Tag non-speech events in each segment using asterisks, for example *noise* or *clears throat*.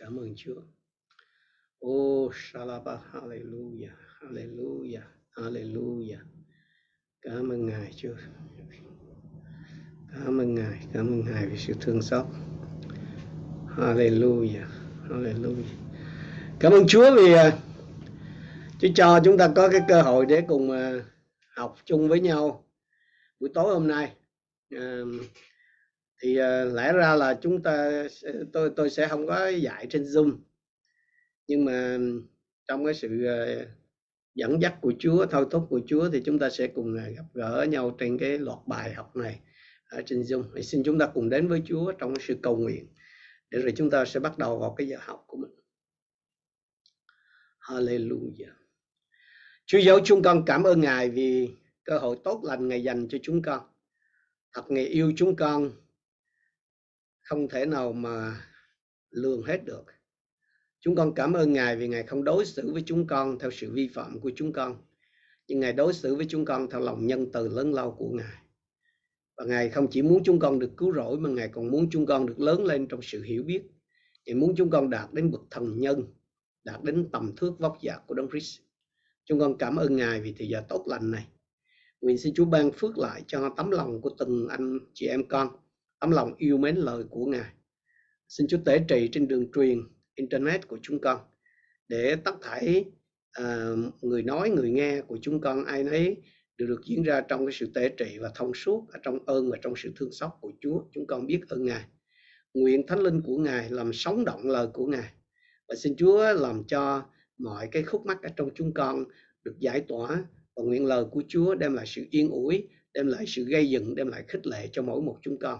Cảm ơn Chúa. ô, Shalaba, Hallelujah, Hallelujah, Hallelujah. Cảm ơn Ngài Chúa. Cảm ơn Ngài, cảm ơn Ngài vì sự thương xót. Hallelujah, Hallelujah. Cảm ơn Chúa vì à, Chúa cho chúng ta có cái cơ hội để cùng à, học chung với nhau buổi tối hôm nay thì thì lẽ ra là chúng ta tôi tôi sẽ không có dạy trên Zoom nhưng mà trong cái sự ờ, dẫn dắt của Chúa, thôi thúc của Chúa thì chúng ta sẽ cùng ờ, gặp gỡ nhau trên cái loạt bài học này ở trên Zoom. Thì xin chúng ta cùng đến với Chúa trong sự cầu nguyện để rồi chúng ta sẽ bắt đầu vào cái giờ học của mình. Hallelujah. Chúa giáo chúng con cảm ơn Ngài vì cơ hội tốt lành Ngài dành cho chúng con. Thật Ngài yêu chúng con không thể nào mà lường hết được. Chúng con cảm ơn Ngài vì Ngài không đối xử với chúng con theo sự vi phạm của chúng con. Nhưng Ngài đối xử với chúng con theo lòng nhân từ lớn lao của Ngài. Và Ngài không chỉ muốn chúng con được cứu rỗi mà Ngài còn muốn chúng con được lớn lên trong sự hiểu biết. Ngài muốn chúng con đạt đến bậc thần nhân, đạt đến tầm thước vóc dạc của Đấng Christ. Chúng con cảm ơn Ngài vì thời giờ tốt lành này. Nguyện xin Chúa ban phước lại cho tấm lòng của từng anh chị em con, ấm lòng yêu mến lời của Ngài. Xin Chúa tế trị trên đường truyền internet của chúng con để tất thảy uh, người nói người nghe của chúng con ai nấy đều được diễn ra trong cái sự tế trị và thông suốt ở trong ơn và trong sự thương xót của Chúa. Chúng con biết ơn Ngài. Nguyện Thánh Linh của Ngài làm sống động lời của Ngài. Và xin Chúa làm cho mọi cái khúc mắc ở trong chúng con được giải tỏa và nguyện lời của Chúa đem lại sự yên ủi, đem lại sự gây dựng, đem lại khích lệ cho mỗi một chúng con.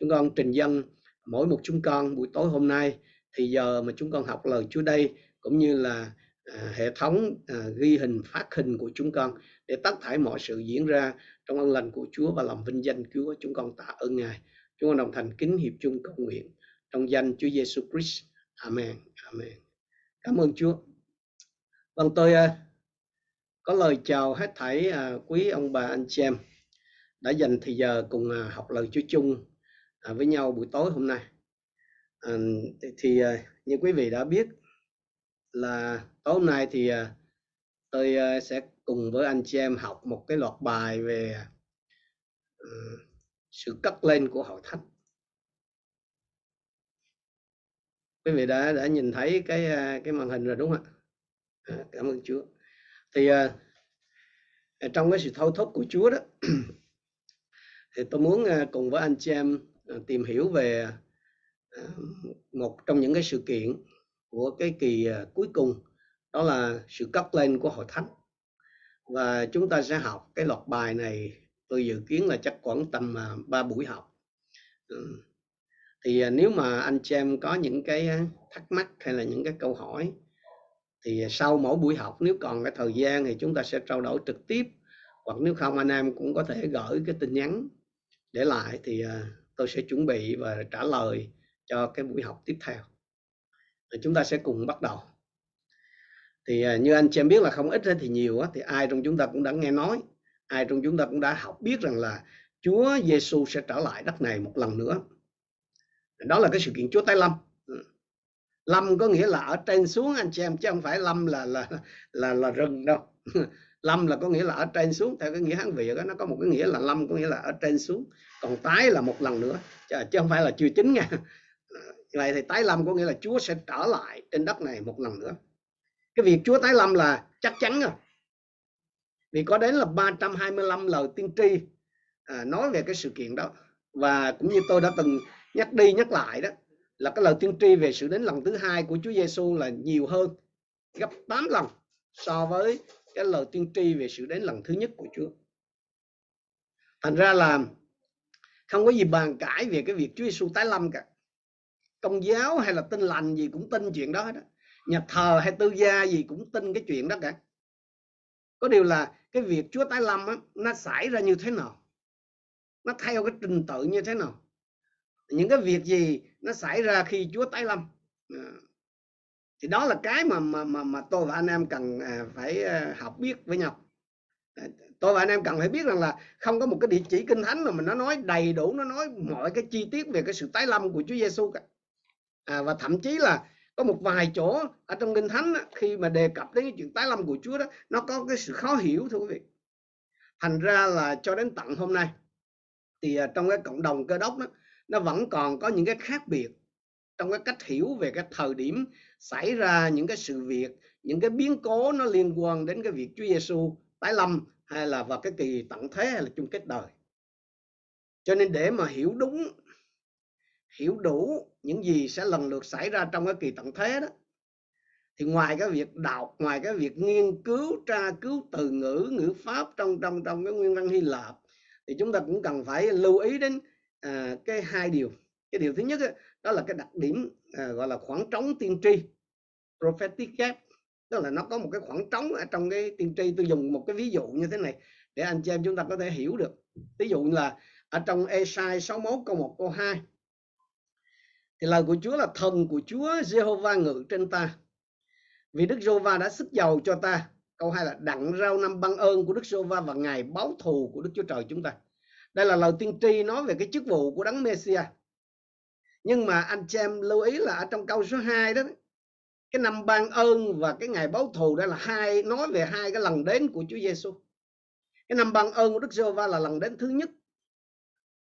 Chúng con trình dân mỗi một chúng con buổi tối hôm nay. Thì giờ mà chúng con học lời Chúa đây cũng như là à, hệ thống à, ghi hình phát hình của chúng con để tất thảy mọi sự diễn ra trong ơn lành của Chúa và lòng vinh danh Chúa chúng con tạ ơn Ngài. Chúng con đồng thành kính hiệp chung cầu nguyện trong danh Chúa Giêsu Christ. Amen. Amen. Cảm ơn Chúa. Vâng tôi à, có lời chào hết thảy à, quý ông bà anh chị em đã dành thời giờ cùng à, học lời Chúa chung. À, với nhau buổi tối hôm nay. À, thì, thì à, như quý vị đã biết là tối hôm nay thì à, tôi sẽ cùng với anh chị em học một cái loạt bài về uh, sự cất lên của hội thánh. Quý vị đã đã nhìn thấy cái cái màn hình rồi đúng không ạ? À, cảm ơn Chúa. Thì uh, trong cái sự thâu thúc của Chúa đó *clears throat* thì tôi muốn uh, cùng với anh chị em Ờ, tìm hiểu về ờ, một trong những cái sự kiện của cái kỳ ờ, cuối cùng đó là sự cất lên của hội thánh. Và chúng ta sẽ học cái loạt bài này tôi dự kiến là chắc khoảng tầm à, ba buổi học. Ừ. Thì nếu mà anh chị em có những cái thắc mắc hay là những cái câu hỏi thì sau mỗi buổi học nếu còn cái thời gian thì chúng ta sẽ trao đổi trực tiếp. Hoặc nếu không anh em cũng có thể gửi cái tin nhắn để lại thì tôi sẽ chuẩn bị và trả lời cho cái buổi học tiếp theo. Chúng ta sẽ cùng bắt đầu. Thì à, như anh chị em biết là không ít thì nhiều thì ai trong chúng ta cũng đã nghe nói, ai trong chúng ta cũng đã học biết rằng là Chúa Giêsu sẽ trở lại đất này một lần nữa. Đó là cái sự kiện Chúa tái lâm. Ừ. Lâm có nghĩa là ở trên xuống, anh chị em, chứ không phải lâm là là là là rừng đâu. *laughs* lâm là có nghĩa là ở trên xuống theo cái nghĩa hán việt đó, nó có một cái nghĩa là lâm có nghĩa là ở trên xuống. Còn tái là một lần nữa chứ không phải là chưa chính nha. *laughs* Vậy thì tái lâm có nghĩa là Chúa sẽ trở lại trên đất này một lần nữa. Cái việc Chúa tái lâm là chắc chắn rồi. Vì có đến là 325 lời tiên tri à, nói về cái sự kiện đó. Và cũng như tôi đã từng nhắc đi nhắc lại đó là cái lời tiên tri về sự đến lần thứ hai của Chúa Giêsu là nhiều hơn gấp 8 lần so với cái lời tiên tri về sự đến lần thứ nhất của Chúa. Thành ra là không có gì bàn cãi về cái việc Chúa Giêsu tái lâm cả. Công giáo hay là tin lành gì cũng tin chuyện đó đó nhà thờ hay tư gia gì cũng tin cái chuyện đó cả có điều là cái việc Chúa tái lâm á, nó xảy ra như thế nào nó theo cái trình tự như thế nào những cái việc gì nó xảy ra khi Chúa tái lâm à thì đó là cái mà mà mà, mà tôi và anh em cần à, phải à, học biết với nhau. À, tôi và anh em cần phải biết rằng là không có một cái địa chỉ kinh thánh nào mà nó nói đầy đủ nó nói mọi cái chi tiết về cái sự tái lâm của Chúa Giêsu cả. À, và thậm chí là có một vài chỗ ở trong kinh thánh đó, khi mà đề cập đến cái chuyện tái lâm của Chúa đó nó có cái sự khó hiểu thưa quý vị. Thành ra là cho đến tận hôm nay thì à, trong cái cộng đồng cơ đốc đó nó vẫn còn có những cái khác biệt trong cái cách hiểu về cái thời điểm xảy ra những cái sự việc những cái biến cố nó liên quan đến cái việc Chúa Giêsu tái lâm hay là vào cái kỳ tận thế hay là chung kết đời. Cho nên để mà hiểu đúng hiểu đủ những gì sẽ lần lượt xảy ra trong cái kỳ tận thế đó thì ngoài cái việc đọc ngoài cái việc nghiên cứu tra cứu từ ngữ ngữ pháp trong trong trong cái nguyên văn Hy Lạp thì chúng ta cũng cần phải lưu ý đến à, cái hai điều. Cái điều thứ nhất đó là cái đặc điểm à, gọi là khoảng trống tiên tri prophetic gap tức là nó có một cái khoảng trống ở trong cái tiên tri. Tôi dùng một cái ví dụ như thế này để anh chị em chúng ta có thể hiểu được. Ví dụ là ở trong Esai 61 câu 1 câu 2 thì lời của Chúa là thần của Chúa Jehovah ngự trên ta. Vì Đức Jehovah đã sức giàu cho ta. Câu hai là đặng rau năm băng ơn của Đức Jehovah và ngày báo thù của Đức Chúa Trời chúng ta. Đây là lời tiên tri nói về cái chức vụ của đấng Messiah nhưng mà anh chị em lưu ý là ở trong câu số 2 đó, cái năm ban ơn và cái ngày báo thù đó là hai, nói về hai cái lần đến của Chúa Giêsu cái năm ban ơn của Đức Giê-hô-va là lần đến thứ nhất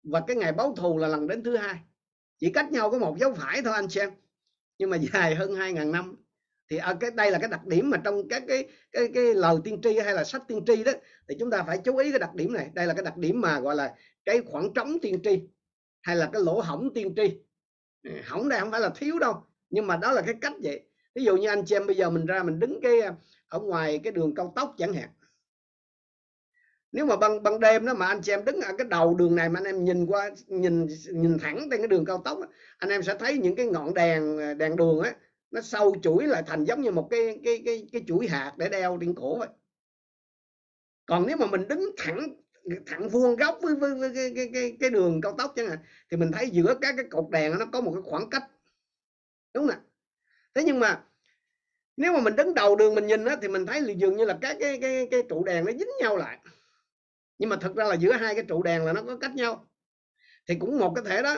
và cái ngày báo thù là lần đến thứ hai. Chỉ cách nhau có một dấu phải thôi anh xem nhưng mà *laughs* dài hơn hai ngàn năm thì ở cái, đây là cái đặc điểm mà trong các cái cái cái lời tiên tri hay là sách tiên tri đó, thì chúng ta phải chú ý cái đặc điểm này. Đây là cái đặc điểm mà, gọi là, cái khoảng trống tiên tri hay là cái lỗ hổng tiên tri hỏng đây không phải là thiếu đâu. Nhưng mà đó là cái cách vậy. Ví dụ như anh chị em bây giờ mình ra mình đứng cái ờ, ở ngoài cái đường cao tốc chẳng hạn. Nếu mà ban ban đêm đó mà anh chị em đứng ở cái đầu đường này mà anh em nhìn qua nhìn nhìn thẳng trên cái đường cao tốc đó, anh em sẽ thấy những cái ngọn đèn ờ, đèn đường á nó sâu chuỗi lại thành giống như một cái cái cái cái chuỗi hạt để đeo trên cổ vậy. Còn nếu mà mình đứng thẳng thẳng vuông góc với, với, với cái, cái, cái, cái đường cao tốc chẳng hạn thì mình thấy giữa các cái cột đèn nó có một cái khoảng cách. Đúng không thế nhưng mà nếu mà mình đứng đầu đường mình nhìn á, thì mình thấy là dường như là các cái cái cái trụ đèn nó dính nhau lại. Nhưng mà thật ra là giữa hai cái trụ đèn là nó có cách nhau. Thì cũng một cái thể đó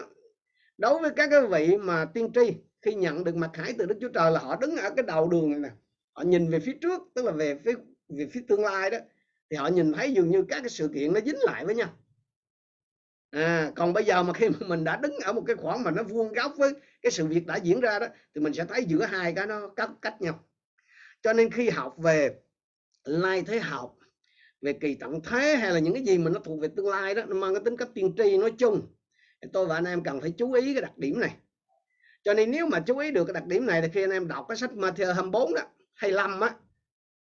đối với các cái vị mà tiên tri khi nhận được mặt hải từ Đức Chúa Trời là họ đứng ở cái đầu đường này nè. Họ nhìn về phía trước tức là về phía về phía tương lai đó thì họ nhìn thấy dường như các cái sự kiện nó dính lại với nhau. À, còn bây giờ mà khi mà mình đã đứng ở một cái khoảng mà nó vuông góc với cái sự việc đã diễn ra đó thì mình sẽ thấy giữa hai cái nó cách cách nhau. Cho nên khi học về lai thế học về kỳ tận thế hay là những cái gì mà nó thuộc về tương lai đó nó mang cái tính cách tiên tri nói chung thì tôi và anh em cần phải chú ý cái đặc điểm này. Cho nên nếu mà chú ý được cái đặc điểm này thì khi anh em đọc cái sách Matthew 24 đó hay 5 á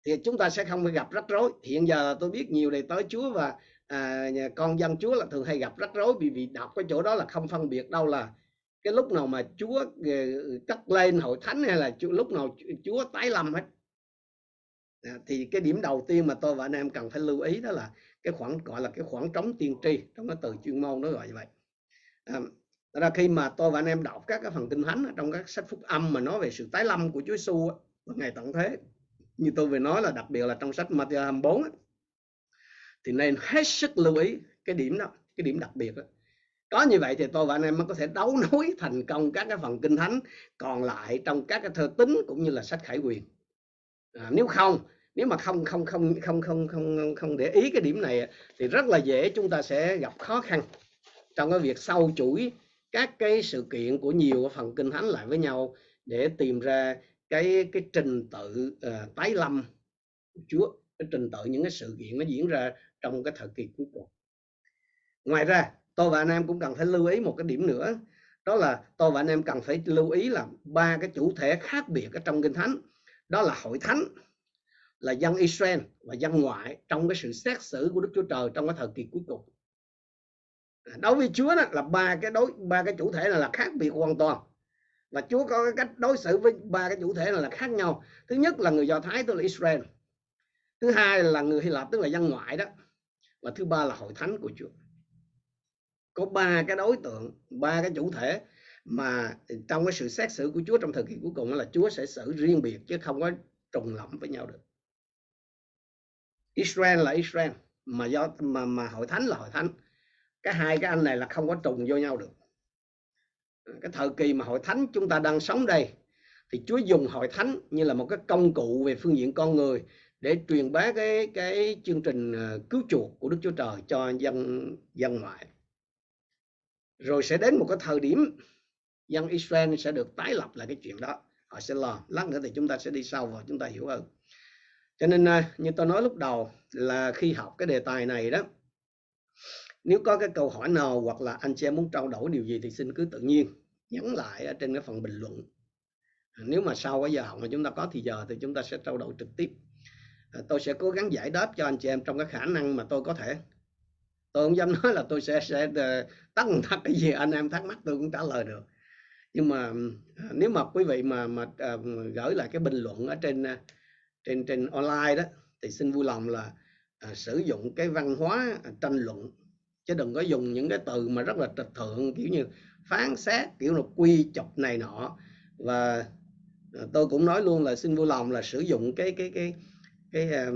thì chúng ta sẽ không phải gặp rắc rối. Hiện giờ tôi biết nhiều đầy tới Chúa và à, nhà con dân Chúa là thường hay gặp rắc rối vì vì đọc cái chỗ đó là không phân biệt đâu là cái lúc nào mà Chúa ờ, cất lên hội thánh hay là lúc nào Chúa tái lâm hết. À, thì cái điểm đầu tiên mà tôi và anh em cần phải lưu ý đó là cái khoảng gọi là cái khoảng trống tiên tri. Trong cái từ chuyên môn nó gọi như vậy. À, ra khi mà tôi và anh em đọc các cái phần kinh thánh trong các sách phúc âm mà nói về sự tái lâm của Chúa Giêsu ngày tận thế như tôi vừa nói là đặc biệt là trong sách Matthew 24 thì nên hết sức lưu ý cái điểm đó cái điểm đặc biệt đó có như vậy thì tôi và anh em mới có thể đấu nối thành công các cái phần kinh thánh còn lại trong các cái thơ tính cũng như là sách khải quyền. À, nếu không nếu mà không không không không không không không để ý cái điểm này thì rất là dễ chúng ta sẽ gặp khó khăn trong cái việc sâu chuỗi các cái sự kiện của nhiều phần kinh thánh lại với nhau để tìm ra cái cái trình tự uh, tái lâm của Chúa cái trình tự những cái sự kiện nó diễn ra trong cái thời kỳ cuối cùng. Ngoài ra tôi và anh em cũng cần phải lưu ý một cái điểm nữa đó là tôi và anh em cần phải lưu ý là ba cái chủ thể khác biệt ở trong kinh thánh đó là hội thánh là dân Israel và dân ngoại trong cái sự xét xử của Đức Chúa Trời trong cái thời kỳ cuối cùng. À, đối với Chúa đó là ba cái đối ba cái chủ thể này là khác biệt hoàn toàn và Chúa có cái cách đối xử với ba cái chủ thể này là khác nhau. Thứ nhất là người Do Thái, tức là Israel. Thứ hai là người Hy Lạp, tức là dân ngoại đó. Và thứ ba là hội thánh của Chúa. Có ba cái đối tượng, ba cái chủ thể mà trong cái sự xét xử của Chúa trong thời kỳ cuối cùng là Chúa sẽ xử riêng biệt chứ không có trùng lẫm với nhau được. Israel là Israel, mà do, mà mà hội thánh là hội thánh. Cái hai cái anh này là không có trùng vô nhau được cái thời kỳ mà hội thánh chúng ta đang sống đây, thì Chúa dùng hội thánh như là một cái công cụ về phương diện con người để truyền bá cái cái chương trình ờ, cứu chuộc của Đức Chúa Trời cho dân dân ngoại. Rồi sẽ đến một cái thời điểm dân Israel sẽ được tái lập lại cái chuyện đó. Họ sẽ lo. Lát nữa thì chúng ta sẽ đi sâu vào, chúng ta hiểu hơn. Cho nên ờ, như tôi nói lúc đầu là khi học cái đề tài này đó nếu có cái câu hỏi nào hoặc là anh chị em muốn trao đổi điều gì thì xin cứ tự nhiên nhắn lại ở trên cái phần bình luận. Nếu mà sau cái giờ học mà chúng ta có thì giờ thì chúng ta sẽ trao đổi trực tiếp. À, tôi sẽ cố gắng giải đáp cho anh chị em trong cái khả năng mà tôi có thể. Tôi không dám nói là tôi sẽ sẽ ờ, tắt tất cái gì, anh em thắc mắc tôi cũng trả lời được. Nhưng mà à, nếu mà quý vị mà mà à, gửi lại cái bình luận ở trên trên trên online đó, thì xin vui lòng là sử dụng cái văn hóa tranh luận chứ đừng có dùng những cái từ mà rất là trịch thượng kiểu như phán xét kiểu là quy chụp này nọ. Và à, tôi cũng nói luôn là xin vui lòng là sử dụng cái cái cái cái cái,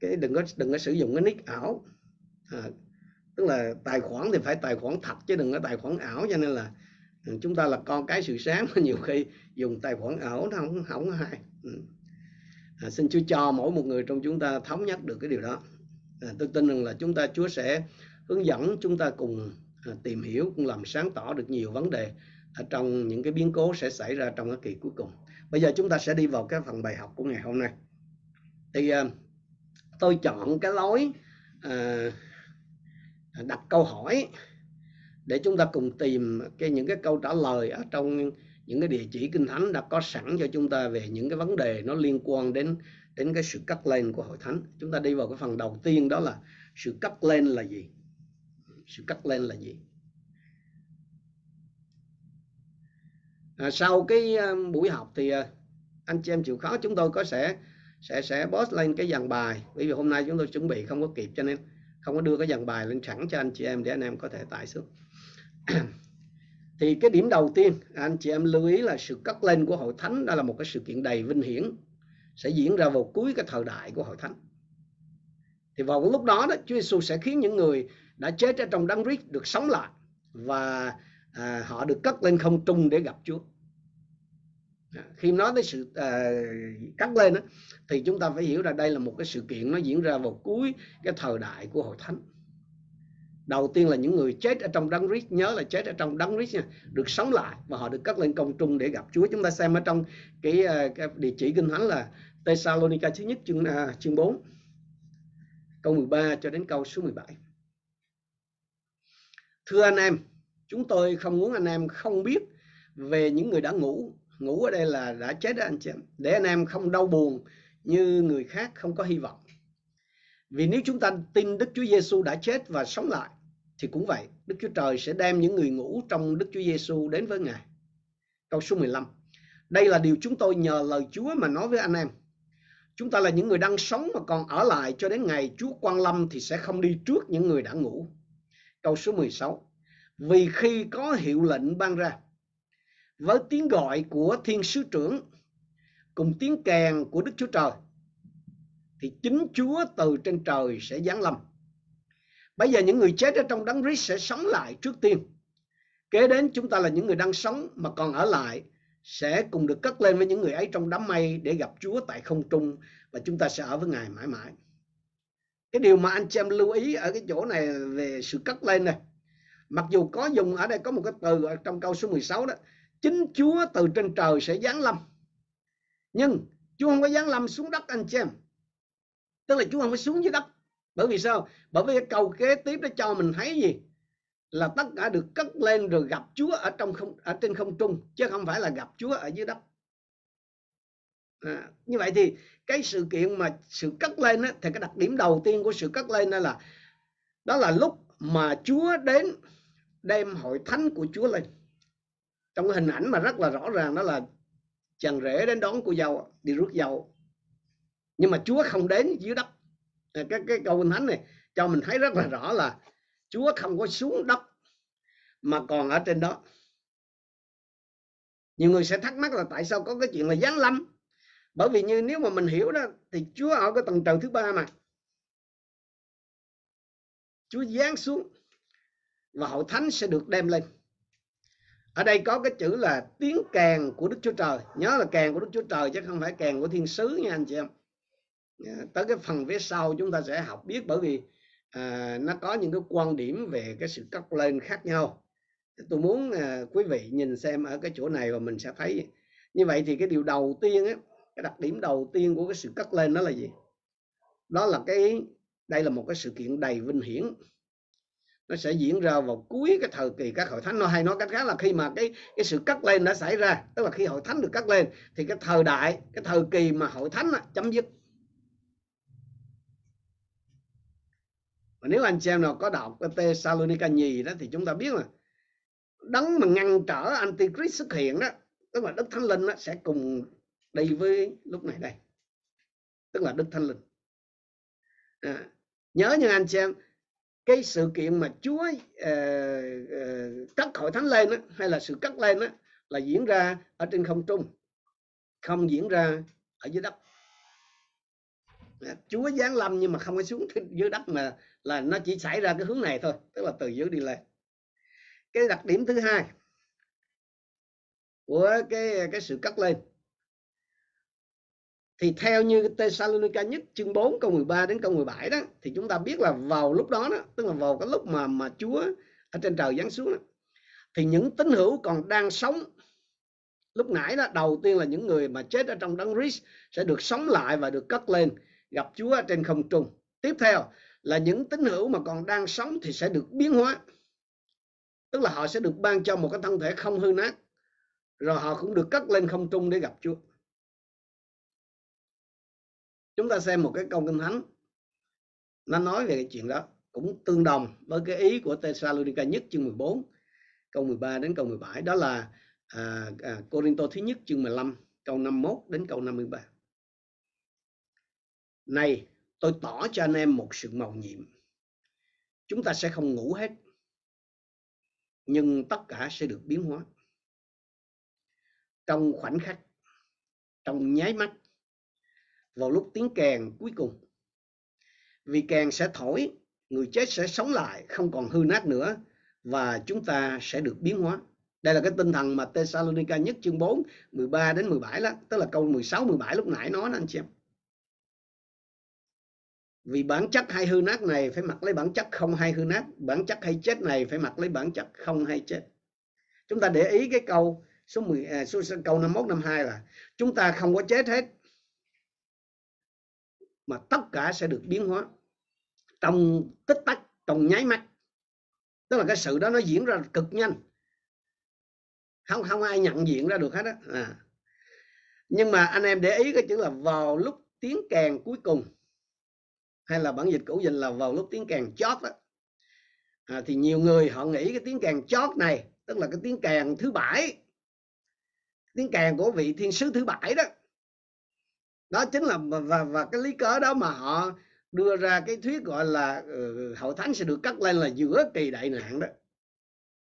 cái đừng có đừng có sử dụng cái nick ảo. À, tức là tài khoản thì phải tài khoản thật chứ đừng có tài khoản ảo cho nên là chúng ta là con cái sự sáng. *laughs* Nhiều khi dùng tài khoản ảo nó không không hay. Ừ. À, xin Chúa cho mỗi một người trong chúng ta thống nhất được cái điều đó à, tôi tin rằng là chúng ta Chúa sẽ hướng dẫn chúng ta cùng à, tìm hiểu cũng làm sáng tỏ được nhiều vấn đề ở trong những cái biến cố sẽ xảy ra trong cái kỳ cuối cùng. Bây giờ chúng ta sẽ đi vào cái phần bài học của ngày hôm nay. Thì à, tôi chọn cái lối à, à, đặt câu hỏi để chúng ta cùng tìm cái những cái câu trả lời ở trong những cái địa chỉ kinh thánh đã có sẵn cho chúng ta về những cái vấn đề nó liên quan đến đến cái sự cắt lên của hội thánh. Chúng ta đi vào cái phần đầu tiên đó là sự cắt lên là gì? Sự cắt lên là gì? À, sau cái à, buổi học thì uh, anh chị em chịu khó chúng tôi có sẽ sẽ sẽ post lên cái dàn bài. Bởi vì hôm nay chúng tôi chuẩn bị không có kịp cho nên không có đưa cái dàn bài lên sẵn cho anh chị em để anh em có thể tải xuống. Thì cái điểm đầu tiên à, anh chị em lưu ý là sự cất lên của hội thánh đó là một cái sự kiện đầy vinh hiển sẽ diễn ra vào cuối cái thời đại của hội thánh. Thì vào lúc đó đó Chúa Giêsu sẽ khiến những người đã chết ở trong đấng Christ được sống lại và à, họ được cất lên không trung để gặp Chúa. À, khi nói tới sự à, cắt lên đó, thì chúng ta phải hiểu là đây là một cái sự kiện nó diễn ra vào cuối cái thời đại của hội thánh. Đầu tiên là những người chết ở trong đấng Christ nhớ là chết ở trong đấng Christ nha được sống lại và họ được cất lên công trung để gặp Chúa. Chúng ta xem ở trong cái, à, cái địa chỉ kinh thánh là Thessalonica thứ nhất chương à, chương 4 câu 13 cho đến câu số 17 thưa anh em chúng tôi không muốn anh em không biết về những người đã ngủ ngủ ở đây là đã chết đó anh chị em để anh em không đau buồn như người khác không có hy vọng vì nếu chúng ta tin Đức Chúa Giêsu đã chết và sống lại thì cũng vậy, Đức Chúa Trời sẽ đem những người ngủ trong Đức Chúa Giêsu đến với Ngài. Câu số 15. Đây là điều chúng tôi nhờ lời Chúa mà nói với anh em. Chúng ta là những người đang sống mà còn ở lại cho đến ngày Chúa quan lâm thì sẽ không đi trước những người đã ngủ. Câu số 16. Vì khi có hiệu lệnh ban ra, với tiếng gọi của thiên sứ trưởng cùng tiếng kèn của Đức Chúa Trời, thì chính Chúa từ trên trời sẽ giáng lâm. Bây giờ những người chết ở trong đấng Christ sẽ sống lại trước tiên. Kế đến chúng ta là những người đang sống mà còn ở lại sẽ cùng được cất lên với những người ấy trong đám mây để gặp Chúa tại không trung, và chúng ta sẽ ở với Ngài mãi mãi. Cái điều mà anh chị em lưu ý ở cái chỗ này về sự cất lên này. Mặc dù có dùng, ở đây có một cái từ ở trong câu số 16 đó. Chính Chúa từ trên trời sẽ giáng lâm. Nhưng Chúa không có giáng lâm xuống đất anh chị em tức là Chúa không có xuống dưới đất bởi vì sao bởi vì cái câu kế tiếp nó cho mình thấy gì là tất cả được cất lên rồi gặp Chúa ở trong không ở trên không trung chứ không phải là gặp Chúa ở dưới đất. À, như vậy thì cái sự kiện mà sự cất lên á, thì cái đặc điểm đầu tiên của sự cất lên đó là đó là lúc mà Chúa đến đem hội thánh của Chúa lên. Trong cái hình ảnh mà rất là rõ ràng đó là chàng rể đến đón cô dâu đi rước dâu. Nhưng mà Chúa không đến dưới đất. À, cái cái câu kinh thánh này cho mình thấy rất là rõ là Chúa không có xuống đất mà còn ở trên đó. Nhiều người sẽ thắc mắc là tại sao có cái chuyện là giáng lâm? Bởi vì như nếu mà mình hiểu đó, thì Chúa ở cái tầng trời thứ ba mà. Chúa giáng xuống và hội thánh sẽ được đem lên. Ở đây có cái chữ là tiếng kèn của Đức Chúa Trời. Nhớ là kèn của Đức Chúa Trời chứ không phải kèn của thiên sứ nha anh chị em. Tới cái phần phía sau chúng ta sẽ học biết bởi vì à, nó có những cái quan điểm về cái sự cất lên khác nhau. Tôi muốn à, quý vị nhìn xem ở cái chỗ này và mình sẽ thấy. Như vậy thì cái điều đầu tiên á cái đặc điểm đầu tiên của cái sự cất lên đó là gì? Đó là cái đây là một cái sự kiện đầy vinh hiển. Nó sẽ diễn ra vào cuối cái thời kỳ các hội thánh. Nó hay nói cách khác là khi mà cái cái sự cắt lên đã xảy ra tức là khi hội thánh được cắt lên thì cái thời đại cái thời kỳ mà hội thánh đó, chấm dứt. Và nếu anh chị em nào có đọc cái Thessalonica nhì đó thì chúng ta biết là đấng mà ngăn trở antichrist xuất hiện đó tức là đức thánh linh đó, sẽ cùng đi với lúc này đây. Tức là đức thánh linh. À, nhớ như anh chị em cái sự kiện mà Chúa ờ, ờ, uh, uh, cắt hội thánh lên đó, hay là sự cắt lên đó, là diễn ra ở trên không trung không diễn ra ở dưới đất. Chúa giáng lâm nhưng mà không có xuống dưới đất mà là nó chỉ xảy ra cái hướng này thôi tức là từ dưới đi lên. Cái đặc điểm thứ hai của cái cái sự cất lên. Thì theo như Thessalonica nhất chương 4 câu 13 đến câu 17 đó thì chúng ta biết là vào lúc đó đó tức là vào cái lúc mà mà Chúa ở trên trời giáng xuống đó, thì những tín hữu còn đang sống. Lúc nãy đó đầu tiên là những người mà chết ở trong đấng Christ sẽ được sống lại và được cất lên gặp Chúa trên không trung. Tiếp theo là những tín hữu mà còn đang sống thì sẽ được biến hóa. Tức là họ sẽ được ban cho một cái thân thể không hư nát rồi họ cũng được cất lên không trung để gặp Chúa. Chúng ta xem một cái câu kinh thánh. Nó nói về cái chuyện đó cũng tương đồng với cái ý của Thessalonica nhất chương 14 câu 13 đến câu 17 đó là à, à, Corinto thứ nhất chương 15 câu 51 đến câu 53 này, tôi tỏ cho anh em một sự màu nhiệm. Chúng ta sẽ không ngủ hết, nhưng tất cả sẽ được biến hóa. Trong khoảnh khắc, trong nháy mắt, vào lúc tiếng kèn cuối cùng, vì kèn sẽ thổi, người chết sẽ sống lại, không còn hư nát nữa, và chúng ta sẽ được biến hóa. Đây là cái tinh thần mà Thessalonica nhất chương 4 13 đến 17 đó, tức là câu 16 17 lúc nãy nói đó anh chị em vì bản chất hay hư nát này phải mặc lấy bản chất không hay hư nát bản chất hay chết này phải mặc lấy bản chất không hay chết. Chúng ta để ý cái câu số 10 à, số, số câu 51 52 là chúng ta không có chết hết mà tất cả sẽ được biến hóa trong tích tắc trong nháy mắt. Tức là cái sự đó nó diễn ra cực nhanh. Không không ai nhận diện ra được hết á. À. nhưng mà anh em để ý cái chữ là vào lúc tiếng kèn cuối cùng hay là bản dịch cũ dịch là vào lúc tiếng kèn chót đó à, thì nhiều người họ nghĩ cái tiếng kèn chót này tức là cái tiếng kèn thứ bảy tiếng kèn của vị thiên sứ thứ bảy đó. Đó chính là và và cái lý cớ đó mà họ đưa ra cái thuyết gọi là uh, thánh sẽ được cắt lên là giữa kỳ đại nạn đó.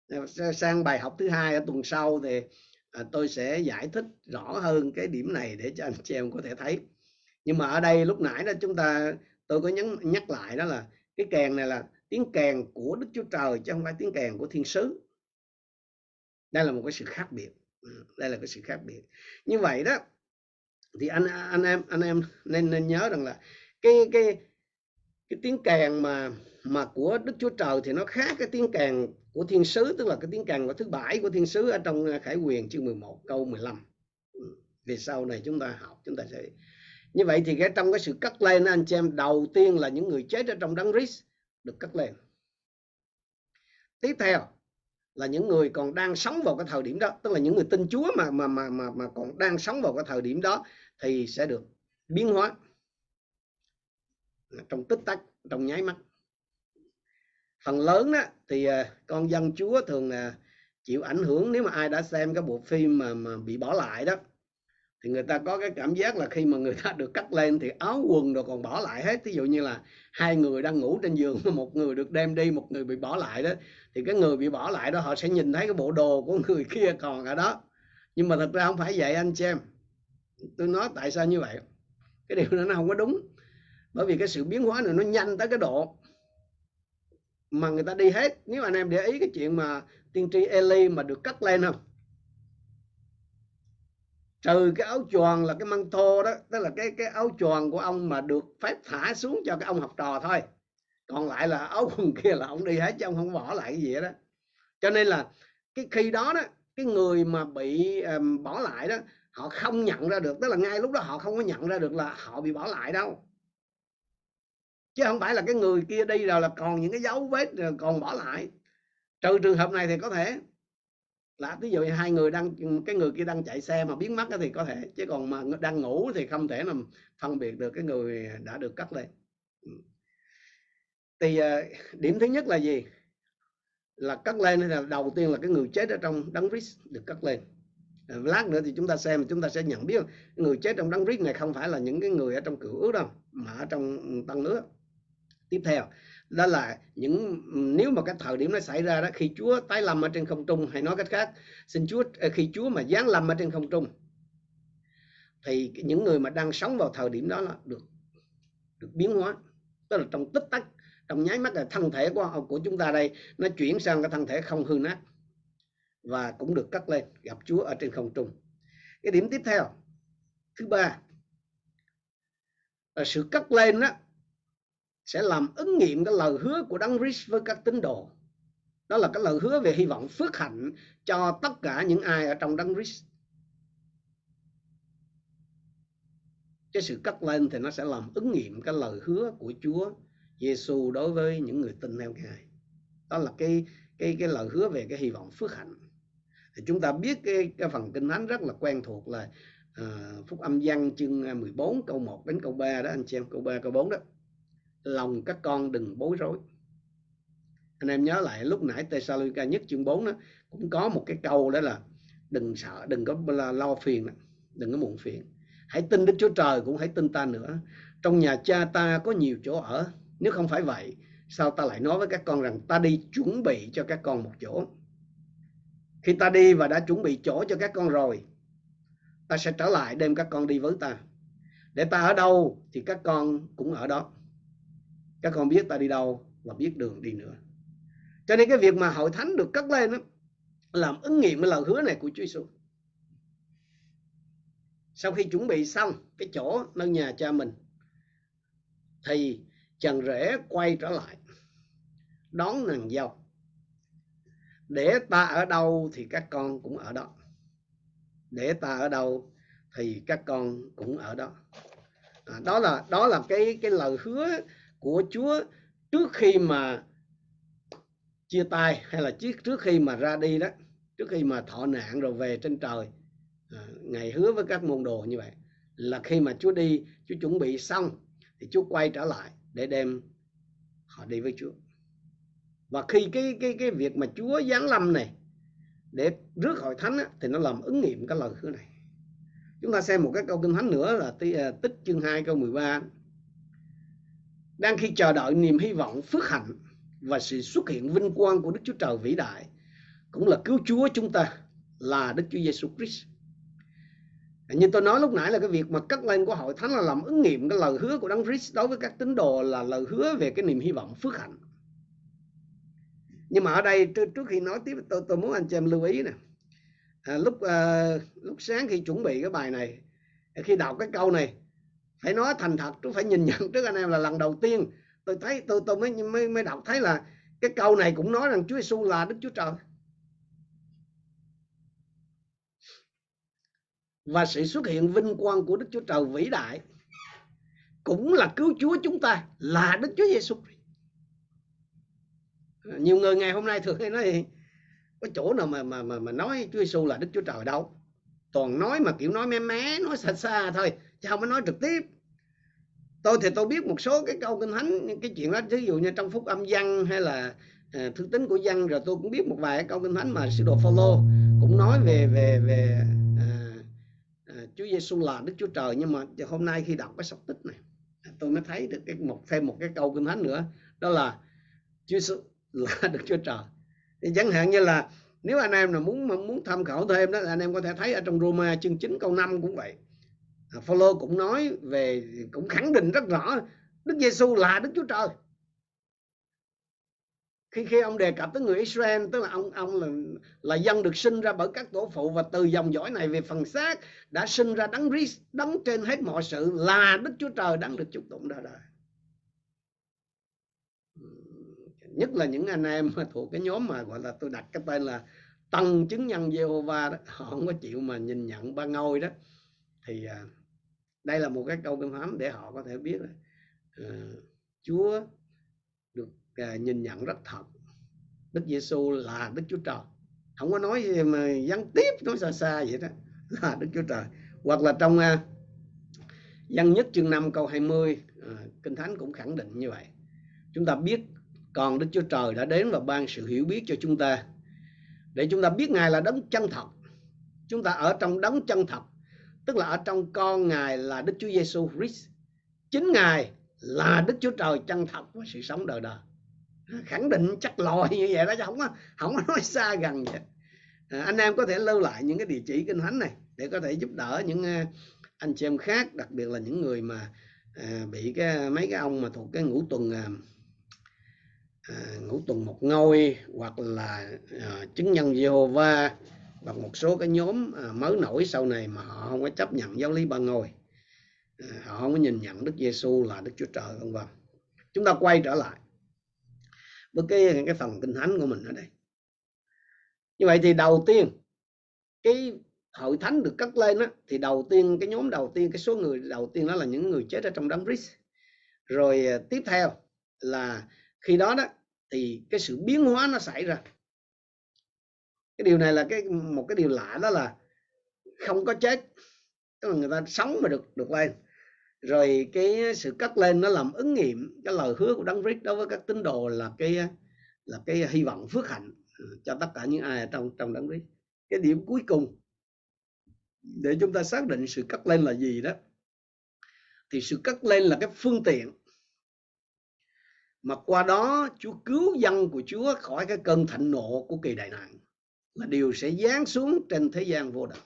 Ờ, sang bài học thứ hai ở tuần sau thì à, tôi sẽ giải thích rõ hơn cái điểm này để cho anh chị em có thể thấy. Nhưng mà ở đây lúc nãy đó chúng ta tôi có nhấn, nhắc lại đó là cái kèn này là tiếng kèn của Đức Chúa Trời chứ không phải tiếng kèn của thiên sứ. Đây là một cái sự khác biệt. Ừ, đây là cái sự khác biệt. Như vậy đó, thì anh anh em anh em nên nên nhớ rằng là cái cái cái tiếng kèn mà mà của Đức Chúa Trời thì nó khác cái tiếng kèn của thiên sứ, tức là cái tiếng kèn của thứ bảy của thiên sứ ở trong ờ, Khải Quyền chương 11 câu 15 ừ, về sau này chúng ta học, chúng ta sẽ như vậy thì cái trong cái sự cất lên anh chị em, đầu tiên là những người chết ở trong đấng Christ được cất lên. Tiếp theo là những người còn đang sống vào cái thời điểm đó, tức là những người tin Chúa mà mà mà mà mà còn đang sống vào cái thời điểm đó thì sẽ được biến hóa. Trong tích tắc, trong nháy mắt. Phần lớn đó thì à, con dân Chúa thường là chịu ảnh hưởng nếu mà ai đã xem cái bộ phim mà mà bị bỏ lại đó thì người ta có cái cảm giác là khi mà người ta được cắt lên thì áo quần rồi còn bỏ lại hết. Ví dụ như là hai người đang ngủ trên giường, *laughs* một người được đem đi, một người bị bỏ lại đó, thì cái người bị bỏ lại đó họ sẽ nhìn thấy cái bộ đồ của *laughs* người kia còn ở đó. Nhưng mà thật ra không phải vậy anh chị em. Tôi nói tại sao như vậy? Cái điều đó nó không có đúng. Bởi vì cái sự biến hóa này nó nhanh tới cái độ mà người ta đi hết. Nếu anh em để ý cái chuyện mà tiên tri Eli mà được cắt lên không? Trừ cái áo choàng là cái măng thô đó tức là cái cái áo choàng của ông mà được phép thả xuống cho cái ông học trò thôi. Còn lại là áo quần kia là ông đi hết chứ ông không bỏ lại cái gì đó cho nên là cái khi đó đó cái người mà bị um, bỏ lại đó họ không nhận ra được tức là ngay lúc đó họ không có nhận ra được là họ bị bỏ lại đâu. Chứ không phải là cái người kia đi rồi là còn những cái dấu vết rồi còn bỏ lại. Trừ trường hợp này thì có thể là ví dụ hai người đang, cái người kia đang chạy xe mà biến mất thì có thể, chứ còn mà đang ngủ thì không thể nào phân biệt được cái người đã được cắt lên. Ừ. Thì ờ, điểm thứ nhất là gì? Là cắt lên là đầu tiên là cái người chết ở trong đấng Christ được cắt lên. Ờ, lát nữa thì chúng ta xem, chúng ta sẽ nhận biết người chết trong đấng Christ này không phải là những cái người ở trong cựu ước đâu, mà ở trong ừ, tăng nước. Tiếp theo đó là những nếu mà cái thời điểm nó xảy ra đó, khi Chúa tái lâm ở trên không trung, hay nói cách khác, xin Chúa ờ, khi Chúa mà giáng lâm ở trên không trung, thì những người mà đang sống vào thời điểm đó là được được biến hóa. Tức là trong tích tắc, trong nháy mắt là thân thể của của chúng ta đây, nó chuyển sang cái thân thể không hư nát và cũng được cất lên, gặp Chúa ở trên không trung. Cái điểm tiếp theo, thứ ba, là sự cất lên đó sẽ làm ứng nghiệm cái lời hứa của Đấng Christ với các tín đồ. Đó là cái lời hứa về hy vọng phước hạnh cho tất cả những ai ở trong Đấng Christ. Cái sự cất lên thì nó sẽ làm ứng nghiệm cái lời hứa của Chúa Giêsu đối với những người tin theo Ngài. Đó là cái cái cái lời hứa về cái hy vọng phước hạnh. Thì chúng ta biết cái cái phần kinh thánh rất là quen thuộc là uh, phúc âm văn chương 14 câu 1 đến câu 3 đó anh chị em câu 3 câu 4 đó lòng các con đừng bối rối. Anh em nhớ lại, lúc nãy Thessalonica nhất chương 4 đó, cũng có một cái câu đó là đừng sợ, đừng có lo phiền đừng có muộn phiền. Hãy tin Đức Chúa Trời cũng hãy tin ta nữa. Trong nhà cha ta có nhiều chỗ ở. Nếu không phải vậy, sao ta lại nói với các con rằng ta đi chuẩn bị cho các con một chỗ? Khi ta đi và đã chuẩn bị chỗ cho các con rồi, ta sẽ trở lại đem các con đi với ta. Để ta ở đâu thì các con cũng ở đó các con biết ta đi đâu và biết đường đi nữa. Cho nên cái việc mà hội thánh được cất lên đó, làm ứng nghiệm cái lời hứa này của Chúa Giêsu sau khi chuẩn bị xong cái chỗ nơi nhà cha mình thì chàng rể quay trở lại đón nàng dâu. Để ta ở đâu thì các con cũng ở đó. Để ta ở đâu thì các con cũng ở đó. À, đó là đó là cái cái lời hứa của Chúa trước khi mà chia tay hay là trước trước khi mà ra đi đó trước khi mà thọ nạn rồi về trên trời à, ngài hứa với các môn đồ như vậy là khi mà Chúa đi Chúa chuẩn bị xong thì Chúa quay trở lại để đem họ đi với Chúa. Và khi cái cái cái việc mà Chúa giáng lâm này để rước hội thánh á, thì nó làm ứng nghiệm cái lời hứa này. Chúng ta xem một cái câu kinh thánh nữa là à, tích chương 2 câu 13 đang khi chờ đợi niềm hy vọng phước hạnh và sự xuất hiện vinh quang của Đức Chúa Trời vĩ đại cũng là cứu Chúa chúng ta là Đức Chúa Giêsu Christ. Như tôi nói lúc nãy là cái việc mà cất lên của hội thánh là làm ứng nghiệm cái lời hứa của Đấng Christ đối với các tín đồ là lời hứa về cái niềm hy vọng phước hạnh. Nhưng mà ở đây trước, trước khi nói tiếp tôi tôi muốn anh chị em lưu ý nè. À, lúc à, lúc sáng khi chuẩn bị cái bài này khi đọc cái câu này phải nói thành thật, tôi phải nhìn nhận trước anh em là lần đầu tiên tôi thấy, tôi tôi mới mới mới đọc thấy là cái câu này cũng nói rằng Chúa Giêsu là Đức Chúa Trời. Và sự xuất hiện vinh quang của Đức Chúa Trời vĩ đại cũng là cứu Chúa chúng ta, là Đức Chúa Giêsu nhiều người ngày hôm nay thường hay nói, có chỗ nào mà mà mà mà nói Chúa Giêsu là Đức Chúa Trời đâu? Toàn nói mà kiểu nói mé mé, nói xa xa thôi chứ không có nói trực tiếp. Tôi thì tôi biết một số cái câu kinh thánh cái chuyện đó ví dụ như trong phúc âm văn hay là à, thư tín của văn rồi tôi cũng biết một vài cái câu kinh thánh mà sứ đồ Phaolô cũng nói về về về à, à, Chúa Giêsu là Đức Chúa Trời. Nhưng mà hôm nay khi đọc cái sách tích này tôi mới thấy được cái một thêm một cái câu kinh thánh nữa. Đó là Chúa Giêsu là *laughs* Đức Chúa Trời. Thì chẳng hạn như là nếu anh em là muốn muốn tham khảo thêm đó anh em có thể thấy ở trong Roma chương 9 câu 5 cũng vậy. À, Phaolô cũng nói về, cũng khẳng định rất rõ, Đức Giêsu là Đức Chúa Trời. Khi khi ông đề cập tới người Israel, tức là ông ông là là dân được sinh ra bởi các tổ phụ và từ dòng dõi này về phần xác, đã sinh ra đấng Christ, đấng trên hết mọi sự, là Đức Chúa Trời đấng được chúc tụng đời đời. Nhất là những anh em mà thuộc cái nhóm mà gọi là tôi đặt cái tên là tăng chứng nhân Jehovah đó, họ không có chịu mà nhìn nhận ba ngôi đó thì à, đây là một cái câu kinh thánh để họ có thể biết là à, Chúa được à, nhìn nhận rất thật. Đức Giêsu là Đức Chúa Trời. Không có nói gì mà gián tiếp nói xa xa vậy đó *laughs* là Đức Chúa Trời. Hoặc là trong à, Văn nhất chương 5 câu 20 à, Kinh Thánh cũng khẳng định như vậy. Chúng ta biết còn Đức Chúa Trời đã đến và ban sự hiểu biết cho chúng ta. Để chúng ta biết Ngài là đấng chân thật chúng ta ở trong đấng chân thật tức là ở trong con Ngài là Đức Chúa Giêsu Christ. Chính Ngài là Đức Chúa Trời chân thật và sự sống đời đời. Khẳng định chắc lòi như vậy đó chứ không có không có nói xa gần vậy. À, anh em có thể lưu lại những cái địa chỉ kinh thánh này để có thể giúp đỡ những à, anh chị em khác đặc biệt là những người mà à, bị cái mấy cái ông mà thuộc cái ngũ tuần à, à ngũ tuần một ngôi hoặc là à, chứng nhân Jehovah và một số cái nhóm à, mới nổi sau này mà họ không có chấp nhận giáo lý ba ngôi. À, họ không có nhìn nhận Đức Giêsu là Đức Chúa Trời vân vân. Chúng ta quay trở lại với cái cái phần kinh thánh của mình ở đây. Như vậy thì đầu tiên cái hội thánh được cất lên á, thì đầu tiên cái nhóm đầu tiên cái số người đầu tiên đó là những người chết ở trong đám rít rồi à, tiếp theo là khi đó đó thì cái sự biến hóa nó xảy ra cái điều này là cái, một cái điều lạ đó là không có chết. Tức là người ta sống mà được được lên. Rồi cái sự cất lên nó làm ứng nghiệm, cái lời hứa của đấng Christ đối với các tín đồ là cái là cái hy vọng phước hạnh cho tất cả những ai ở trong trong đấng Christ. Cái điểm cuối cùng để chúng ta xác định sự cất lên là gì đó, thì sự cất lên là cái phương tiện mà qua đó Chúa cứu dân của Chúa khỏi cái cơn thịnh nộ của kỳ đại nạn là điều sẽ giáng xuống trên thế gian vô đạo.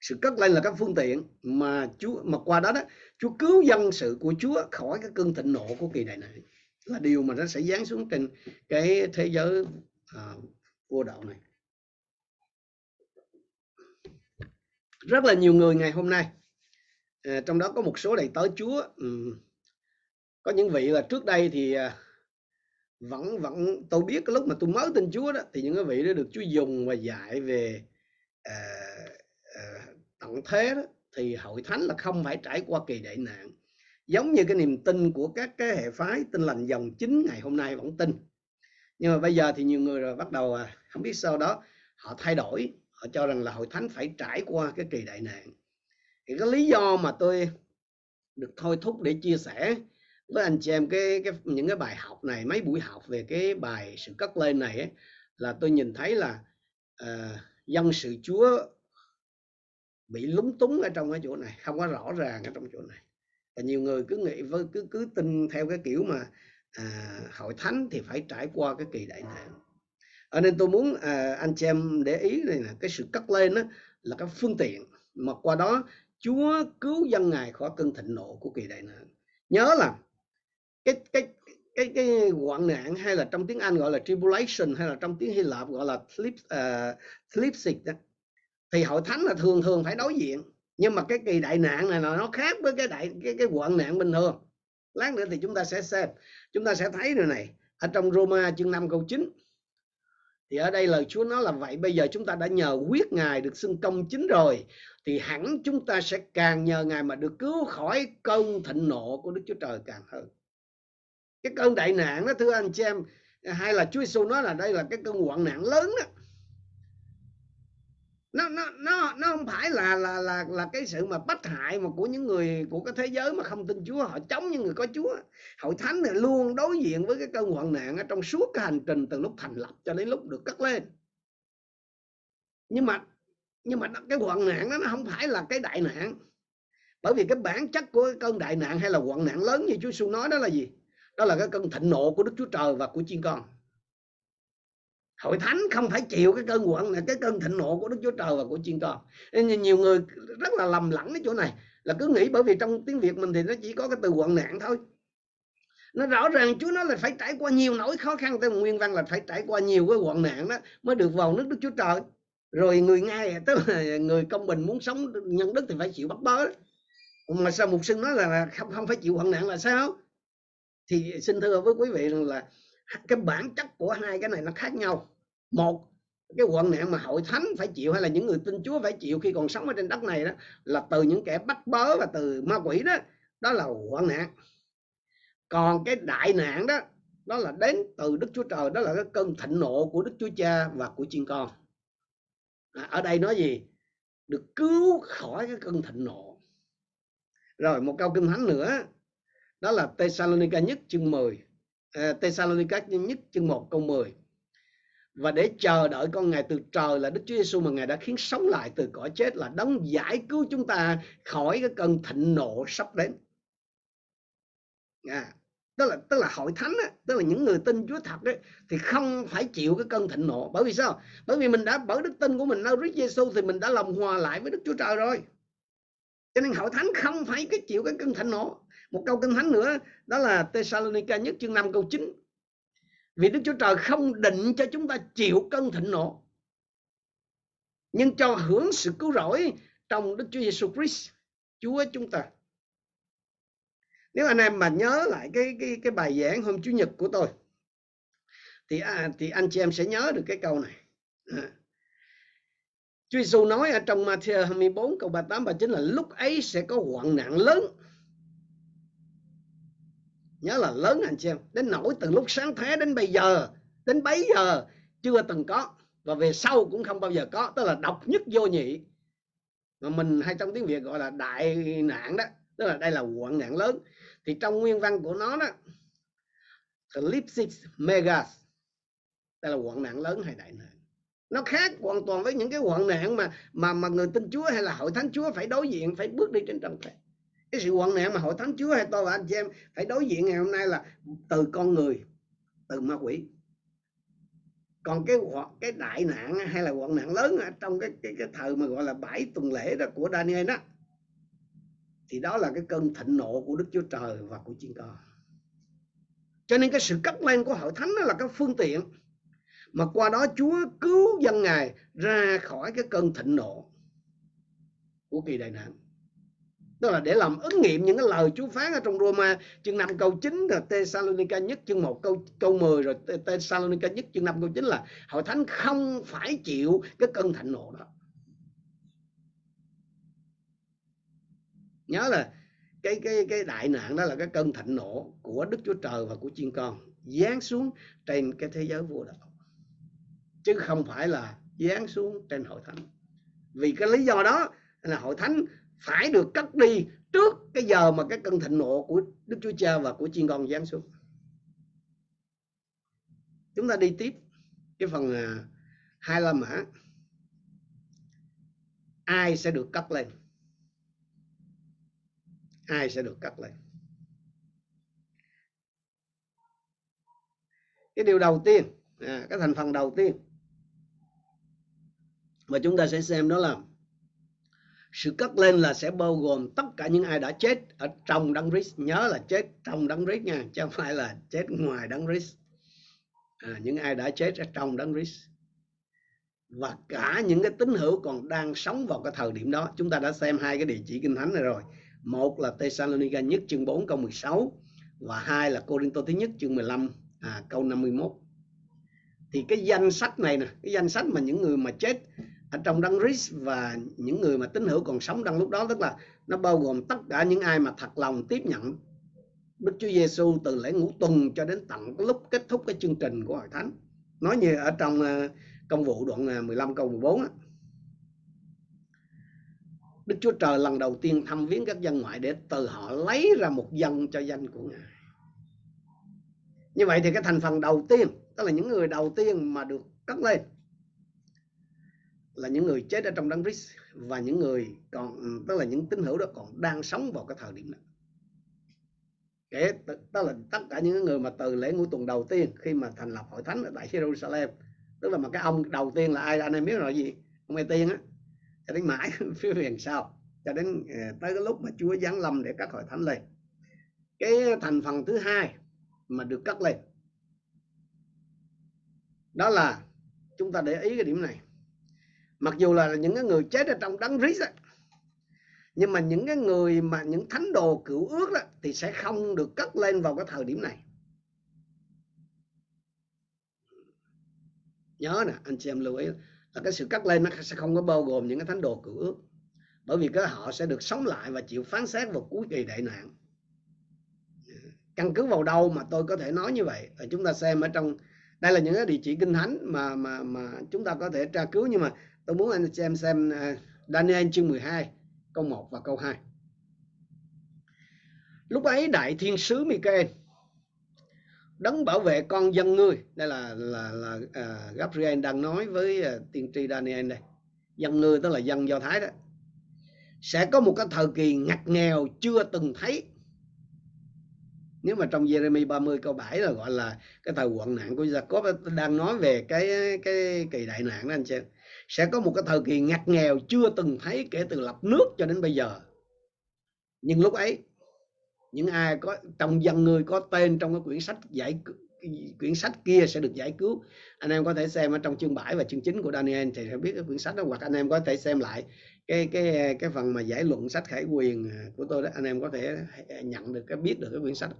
Sự cất lên là các phương tiện mà Chúa mà qua đó đó Chúa cứu dân sự của Chúa khỏi cái cơn thịnh nộ của kỳ đại này là điều mà nó sẽ giáng xuống trên cái thế giới à, vô đạo này. Rất là nhiều người ngày hôm nay à, trong đó có một số đầy tớ Chúa. Có những vị là trước đây thì à, vẫn vẫn tôi biết cái lúc mà tôi mới tin Chúa đó thì những cái vị đó được Chúa dùng và dạy về à, à, tận thế đó thì hội thánh là không phải trải qua kỳ đại nạn. Giống như cái niềm tin của các cái hệ phái tin lành dòng chính ngày hôm nay vẫn tin. Nhưng mà bây giờ thì nhiều người rồi bắt đầu à, không biết sau đó họ thay đổi họ cho rằng là hội thánh phải trải qua cái kỳ đại nạn. Thì cái lý do mà tôi được thôi thúc để chia sẻ với anh chị em cái, cái những cái bài học này mấy buổi học về cái bài sự cất lên này ấy, là tôi nhìn thấy là uh, dân sự Chúa bị lúng túng ở trong cái chỗ này không có rõ ràng ở trong chỗ này. Và nhiều người cứ nghĩ với cứ cứ tin theo cái kiểu mà à, hội thánh thì phải trải qua cái kỳ đại nạn. Ở nên tôi muốn à, anh chị em để ý này là cái sự cất lên đó là cái phương tiện mà qua đó Chúa cứu dân ngài khỏi cơn thịnh nộ của kỳ đại nạn. Nhớ là cái cái cái cái hoạn nạn hay là trong tiếng Anh gọi là tribulation hay là trong tiếng Hy Lạp gọi là slip uh, ờ, flipsic đó thì hội thánh là thường thường phải đối diện. Nhưng mà cái kỳ đại nạn này là nó khác với cái đại cái cái hoạn nạn bình thường. Lát nữa thì chúng ta sẽ xem chúng ta sẽ thấy điều này. Ở trong Roma chương 5 câu 9 thì ở đây lời Chúa nói là vậy bây giờ chúng ta đã nhờ quyết Ngài được xưng công chính rồi thì hẳn chúng ta sẽ càng nhờ Ngài mà được cứu khỏi cơn thịnh nộ của Đức Chúa Trời càng hơn cái cơn đại nạn đó, thưa anh chị em, hay là Chúa Giêsu nói là đây là cái cơn hoạn nạn lớn đó. Nó nó nó nó không phải là là là là cái sự mà bất hại mà của những người của cái thế giới mà không tin Chúa. Họ chống những người có Chúa. Hội thánh này luôn đối diện với cái cơn hoạn nạn ở trong suốt cái hành trình từ lúc thành lập cho đến lúc được cất lên. Nhưng mà nhưng mà cái hoạn nạn đó nó không phải là cái đại nạn. Bởi vì cái bản chất của cái cơn đại nạn hay là hoạn nạn lớn như Chúa Giêsu nói đó là gì? Đó là cái cơn thịnh nộ của Đức Chúa Trời và của chiên con. Hội thánh không phải chịu cái cơn quận này, cái cơn thịnh nộ của Đức Chúa Trời và của chiên con. Nên nhiều người rất là lầm lẫn cái chỗ này. Là cứ nghĩ bởi vì trong tiếng Việt mình thì nó chỉ có cái từ quận nạn thôi. Nó rõ ràng Chúa nói là phải trải qua nhiều nỗi khó khăn tới nguyên văn là phải trải qua nhiều cái hoạn nạn đó mới được vào nước Đức Chúa Trời. Rồi người ngay tức là người công bình muốn sống nhân đức thì phải chịu bắt bớ mà sao mục sư nói là không không phải chịu hoạn nạn là sao? Thì xin thưa với quý vị rằng là cái bản chất của hai cái này nó khác nhau. Một cái quận nạn mà hội thánh phải chịu hay là những người tin Chúa phải chịu khi còn sống ở trên đất này đó là từ những kẻ bắt bớ và từ ma quỷ đó đó là quận nạn. Còn cái đại nạn đó đó là đến từ Đức Chúa Trời đó là cái cơn thịnh nộ của Đức Chúa Cha và của chiên con. À, ở đây nói gì? Được cứu khỏi cái cơn thịnh nộ. Rồi một câu kinh thánh nữa đó là Thessalonica nhất chương 10 à, ờ, Thessalonica nhất chương 1 câu 10 và để chờ đợi con ngài từ trời là Đức Chúa Giêsu mà ngài đã khiến sống lại từ cõi chết là đấng giải cứu chúng ta khỏi cái cơn thịnh nộ sắp đến. À, tức là tức là hội thánh á, tức là những người tin Chúa thật ấy, thì không phải chịu cái cơn thịnh nộ. Bởi vì sao? Bởi vì mình đã bởi đức tin của mình nơi Đức Giêsu thì mình đã lòng hòa lại với Đức Chúa Trời rồi. Cho nên hội thánh không phải cái chịu cái cơn thịnh nộ một câu kinh thánh nữa đó là Thessalonica nhất chương 5 câu 9 vì Đức Chúa Trời không định cho chúng ta chịu cơn thịnh nộ nhưng cho hưởng sự cứu rỗi trong Đức Chúa Giêsu Christ Chúa chúng ta. Nếu anh em mà nhớ lại cái cái cái bài giảng hôm chủ nhật của tôi thì à, thì anh chị em sẽ nhớ được cái câu này. À. Chúa Giêsu nói ở trong Matthew 24 câu 38 39 là lúc ấy sẽ có hoạn nạn lớn nhớ là lớn anh chị em, đến nỗi từ lúc sáng thế đến bây giờ, đến bấy giờ chưa từng có. Và về sau cũng không bao giờ có, tức là độc nhất vô nhị. Mà mình hay trong tiếng Việt gọi là đại nạn đó, tức là đây là quận nạn lớn. Thì trong nguyên văn của nó đó Ellipsis megas, đây là quận nạn lớn hay đại nạn? Nó khác hoàn toàn với những cái hoạn nạn mà mà mà người tin Chúa hay là hội thánh Chúa phải đối diện, phải bước đi trên trần thế cái sự hoạn nạn mà hội thánh Chúa hay tôi và anh chị em phải đối diện ngày hôm nay là từ con người, từ ma quỷ. Còn cái cái đại nạn hay là hoạn nạn lớn trong cái cái cái thời mà gọi là bảy tuần lễ đó của Daniel đó, thì đó là cái cơn thịnh nộ của Đức Chúa Trời và của chiên con cho nên cái sự cất lên của hội thánh đó là cái phương tiện mà qua đó Chúa cứu dân Ngài ra khỏi cái cơn thịnh nộ của kỳ đại nạn đó là để làm ứng nghiệm những cái lời Chúa phán ở trong Roma, chương 5 câu 9 rồi Thessalonica nhất, chương 1 câu câu 10 rồi Thessalonica nhất, chương 5 câu 9 là hội thánh không phải chịu cái cơn thịnh nộ đó. Nhớ là cái cái cái đại nạn đó là cái cơn thịnh nộ của Đức Chúa Trời và của chiên con giáng xuống trên cái thế giới vô đạo. Chứ không phải là giáng xuống trên hội thánh. Vì cái lý do đó là hội thánh phải được cất đi trước cái giờ mà cái cơn thịnh nộ của Đức Chúa Cha và của chiên con giáng xuống. Chúng ta đi tiếp cái phần à, hai la mã ai sẽ được cất lên? Ai sẽ được cất lên? Cái điều đầu tiên à, cái thành phần đầu tiên mà chúng ta sẽ xem đó là sự cất lên là sẽ bao gồm tất cả những ai đã chết ở trong đấng Christ. Nhớ là chết trong đấng Christ nha chứ không phải là chết ngoài đấng Christ. À, những ai đã chết ở trong đấng Christ. Và cả những cái tín hữu còn đang sống vào cái thời điểm đó. Chúng ta đã xem hai cái địa chỉ kinh thánh này rồi. Một là Thessalonica nhất chương 4 câu 16 và hai là Corinto thứ nhất chương 15 à, câu 51 thì cái danh sách này nè cái danh sách mà những người mà chết ở trong đấng Christ và những người mà tín hữu còn sống trong lúc đó tức là nó bao gồm tất cả những ai mà thật lòng tiếp nhận Đức Chúa Giêsu từ lễ ngũ tuần cho đến tận lúc kết thúc cái chương trình của hội thánh nói như ở trong ờ, công vụ đoạn ờ, 15 câu 14 á Đức Chúa Trời lần đầu tiên thăm viếng các dân ngoại để từ họ lấy ra một dân cho danh của Ngài. Như vậy thì cái thành phần đầu tiên, tức là những người đầu tiên mà được cất lên là những người chết ở trong đấng Christ và những người còn ừ, tức là những tín hữu đó còn đang sống vào cái thời điểm đó. Kể tức là tất cả những người mà từ lễ ngũ tuần đầu tiên khi mà thành lập hội thánh ở tại Jerusalem, tức là mà cái ông đầu tiên là ai anh em biết rồi gì? Ông Ê Tiên á cho đến mãi *laughs* phía huyền sau cho đến ờ, tới cái lúc mà Chúa giáng lâm để các hội thánh lên cái thành phần thứ hai mà được cắt lên đó là chúng ta để ý cái điểm này mặc dù là những cái người chết ở trong đấng rít á, nhưng mà những cái người mà những thánh đồ cựu ước đó, thì sẽ không được cất lên vào cái thời điểm này. Nhớ nè anh chị em lưu ý là cái sự cất lên nó sẽ không có bao gồm những cái thánh đồ cựu ước bởi vì cái họ sẽ được sống lại và chịu phán xét vào cuối kỳ đại nạn. Căn cứ vào đâu mà tôi có thể nói như vậy? Chúng ta xem ở trong đây là những cái địa chỉ kinh thánh mà mà mà chúng ta có thể tra cứu nhưng mà tôi muốn anh xem xem Daniel chương 12 câu 1 và câu 2 lúc ấy đại thiên sứ Michael đấng bảo vệ con dân ngươi. Đây là là là uh, Gabriel đang nói với uh, tiên tri Daniel đây. Dân ngươi tức là dân do thái đó. Sẽ có một cái thời kỳ ngặt nghèo chưa từng thấy. Nếu mà trong Jeremy 30 câu 7 là gọi là cái thời hoạn nạn của Jacob đang nói về cái cái kỳ đại nạn đó anh chị sẽ có một cái thời kỳ ngặt nghèo chưa từng thấy kể từ lập nước cho đến bây giờ. Nhưng lúc ấy, những ai có, trong dân người có tên trong cái quyển sách giải quyển sách kia sẽ được giải cứu. Anh em có thể xem ở trong chương 7 và chương 9 của Daniel thì sẽ biết cái quyển sách đó, hoặc anh em có thể xem lại cái cái cái phần mà giải luận sách khải quyền của tôi đó, anh em có thể nhận được cái, biết được cái quyển sách. Đó.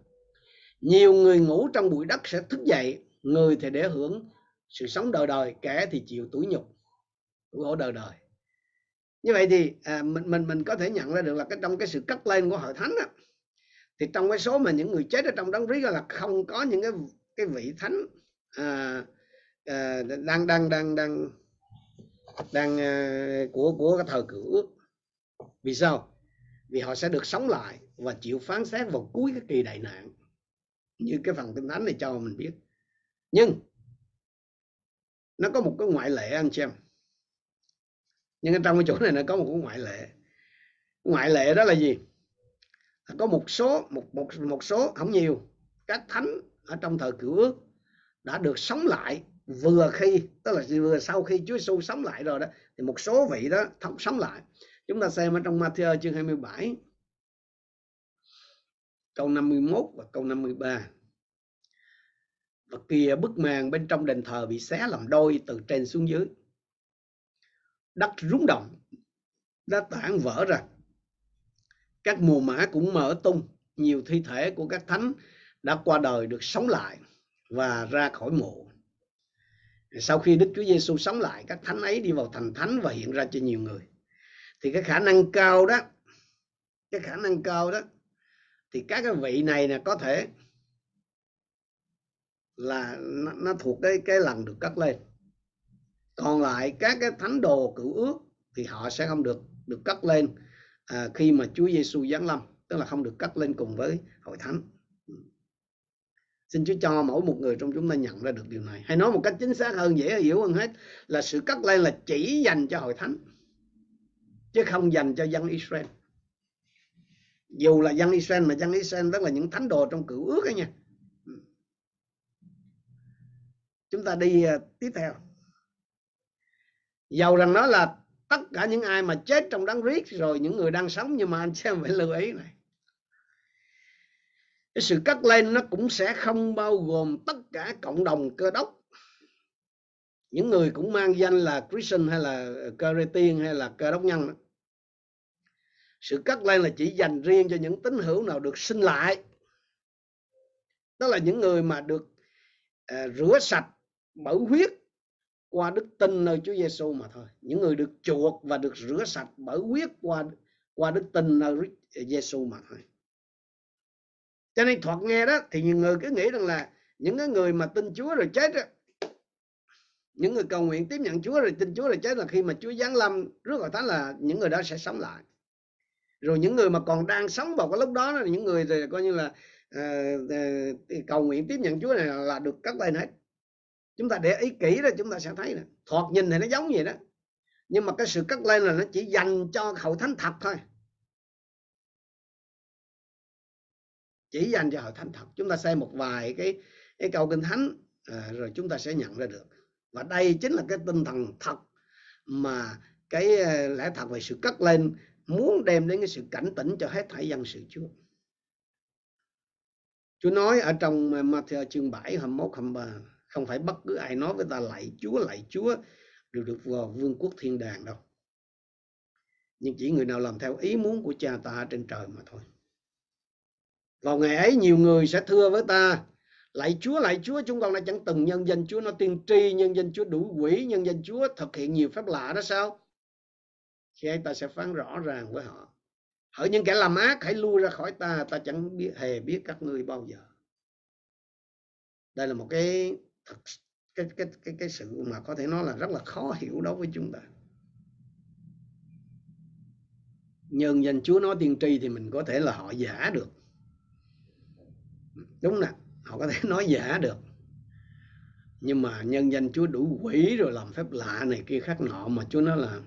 nhiều người ngủ trong bụi đất sẽ thức dậy, người thì để hưởng sự sống đời đời, kẻ thì chịu tủi nhục của đời đời. Như vậy thì à, mình mình mình có thể nhận ra được là cái trong cái sự cất lên của hội thánh đó, thì trong cái số mà những người chết ở trong đấng Christ là không có những cái cái vị thánh à, à, đang đang đang đang đang à, của của cái thời cựu ước vì sao? Vì họ sẽ được sống lại và chịu phán xét vào cuối cái kỳ đại nạn. Như cái phần kinh thánh này cho mình biết. Nhưng nó có một cái ngoại lệ anh chị em nhưng trong cái chỗ này nó có một cái ngoại lệ. Ngoại lệ đó là gì? Có một số, một một một số, không nhiều, các thánh ở trong thời cựu ước đã được sống lại vừa khi, tức là vừa sau khi Chúa Giêsu sống lại rồi đó, thì một số vị đó thống sống lại. Chúng ta xem ở trong Matthew chương 27 câu 51 và câu 53 và kìa, bức màn bên trong đền thờ bị xé làm đôi từ trên xuống dưới đất rúng động đã tản vỡ ra. Các mùa mã cũng mở tung nhiều thi thể của các thánh đã qua đời được sống lại và ra khỏi mộ. Sau khi Đức Chúa Giêsu sống lại các thánh ấy đi vào thành thánh và hiện ra cho nhiều người. Thì cái khả năng cao đó cái khả năng cao đó thì các cái vị này là có thể là nó, nó thuộc cái cái lần được cất lên còn lại các cái thánh đồ cựu ước thì họ sẽ không được được cất lên à, khi mà Chúa Giêsu giáng lâm tức là không được cất lên cùng với hội thánh. Ừ. Xin Chúa cho mỗi một người trong chúng ta nhận ra được điều này. Hay nói một cách chính xác hơn dễ hiểu hơn hết là sự cất lên là chỉ dành cho hội thánh chứ không dành cho dân Israel. Dù là dân Israel mà dân Israel tức là những thánh đồ trong cựu ước ấy nha. Ừ. Chúng ta đi à, tiếp theo dầu rằng nó là tất cả những ai mà chết trong đấng riết rồi những người đang sống nhưng mà anh xem phải lưu ý này. Cái sự cất lên nó cũng sẽ không bao gồm tất cả cộng đồng cơ đốc. Những người cũng mang danh là Christian hay là cơ rê tiên hay là cơ đốc nhân sự cất lên là chỉ dành riêng cho những tín hữu nào được sinh lại. Đó là những người mà được uh, rửa sạch bởi huyết qua đức tin nơi Chúa Giêsu mà thôi. Những người được chuộc và được rửa sạch bởi huyết qua qua đức tin nơi Giêsu mà thôi. Cho nên thoạt nghe đó thì nhiều người cứ nghĩ rằng là những cái người mà tin Chúa rồi chết đó, những người cầu nguyện tiếp nhận Chúa rồi tin Chúa rồi chết là khi mà Chúa giáng lâm rất là thánh là những người đó sẽ sống lại. Rồi những người mà còn đang sống vào cái lúc đó là những người thì coi như là uh, uh, cầu nguyện tiếp nhận Chúa này là được cắt tay hết chúng ta để ý kỹ rồi chúng ta sẽ thấy nè thoạt nhìn thì nó giống vậy đó nhưng mà cái sự cất lên là nó chỉ dành cho hậu thánh thật thôi. Chỉ dành cho hậu thánh thật. Chúng ta xem một vài cái cái câu kinh thánh à, rồi chúng ta sẽ nhận ra được. Và đây chính là cái tinh thần thật mà cái à, lẽ thật về sự cất lên muốn đem đến cái sự cảnh tỉnh cho hết thảy dân sự Chúa. Chúa nói ở trong Matthew chương 7 21 23 không phải bất cứ ai nói với ta lạy Chúa lạy Chúa đều được vào vương quốc thiên đàng đâu. Nhưng chỉ người nào làm theo ý muốn của cha ta trên trời mà thôi. Vào ngày ấy nhiều người sẽ thưa với ta, lạy Chúa lạy Chúa, chúng con đã chẳng từng nhân danh Chúa, nó tiên tri, nhân danh Chúa đủ quỷ, nhân danh Chúa thực hiện nhiều phép lạ đó sao? Khi ấy ta sẽ phán rõ ràng với họ, hỡi những kẻ làm ác, hãy lui ra khỏi ta ta chẳng biết, hề biết các ngươi bao giờ. Đây là một cái cái cái cái cái sự mà có thể nói là rất là khó hiểu đối với chúng ta. Nhân danh Chúa nói tiên tri thì mình có thể là họ giả được. Đúng nè, họ có thể *laughs* nói giả được. Nhưng mà nhân danh Chúa đủ quỷ rồi làm phép lạ này kia khác nọ mà Chúa nói là,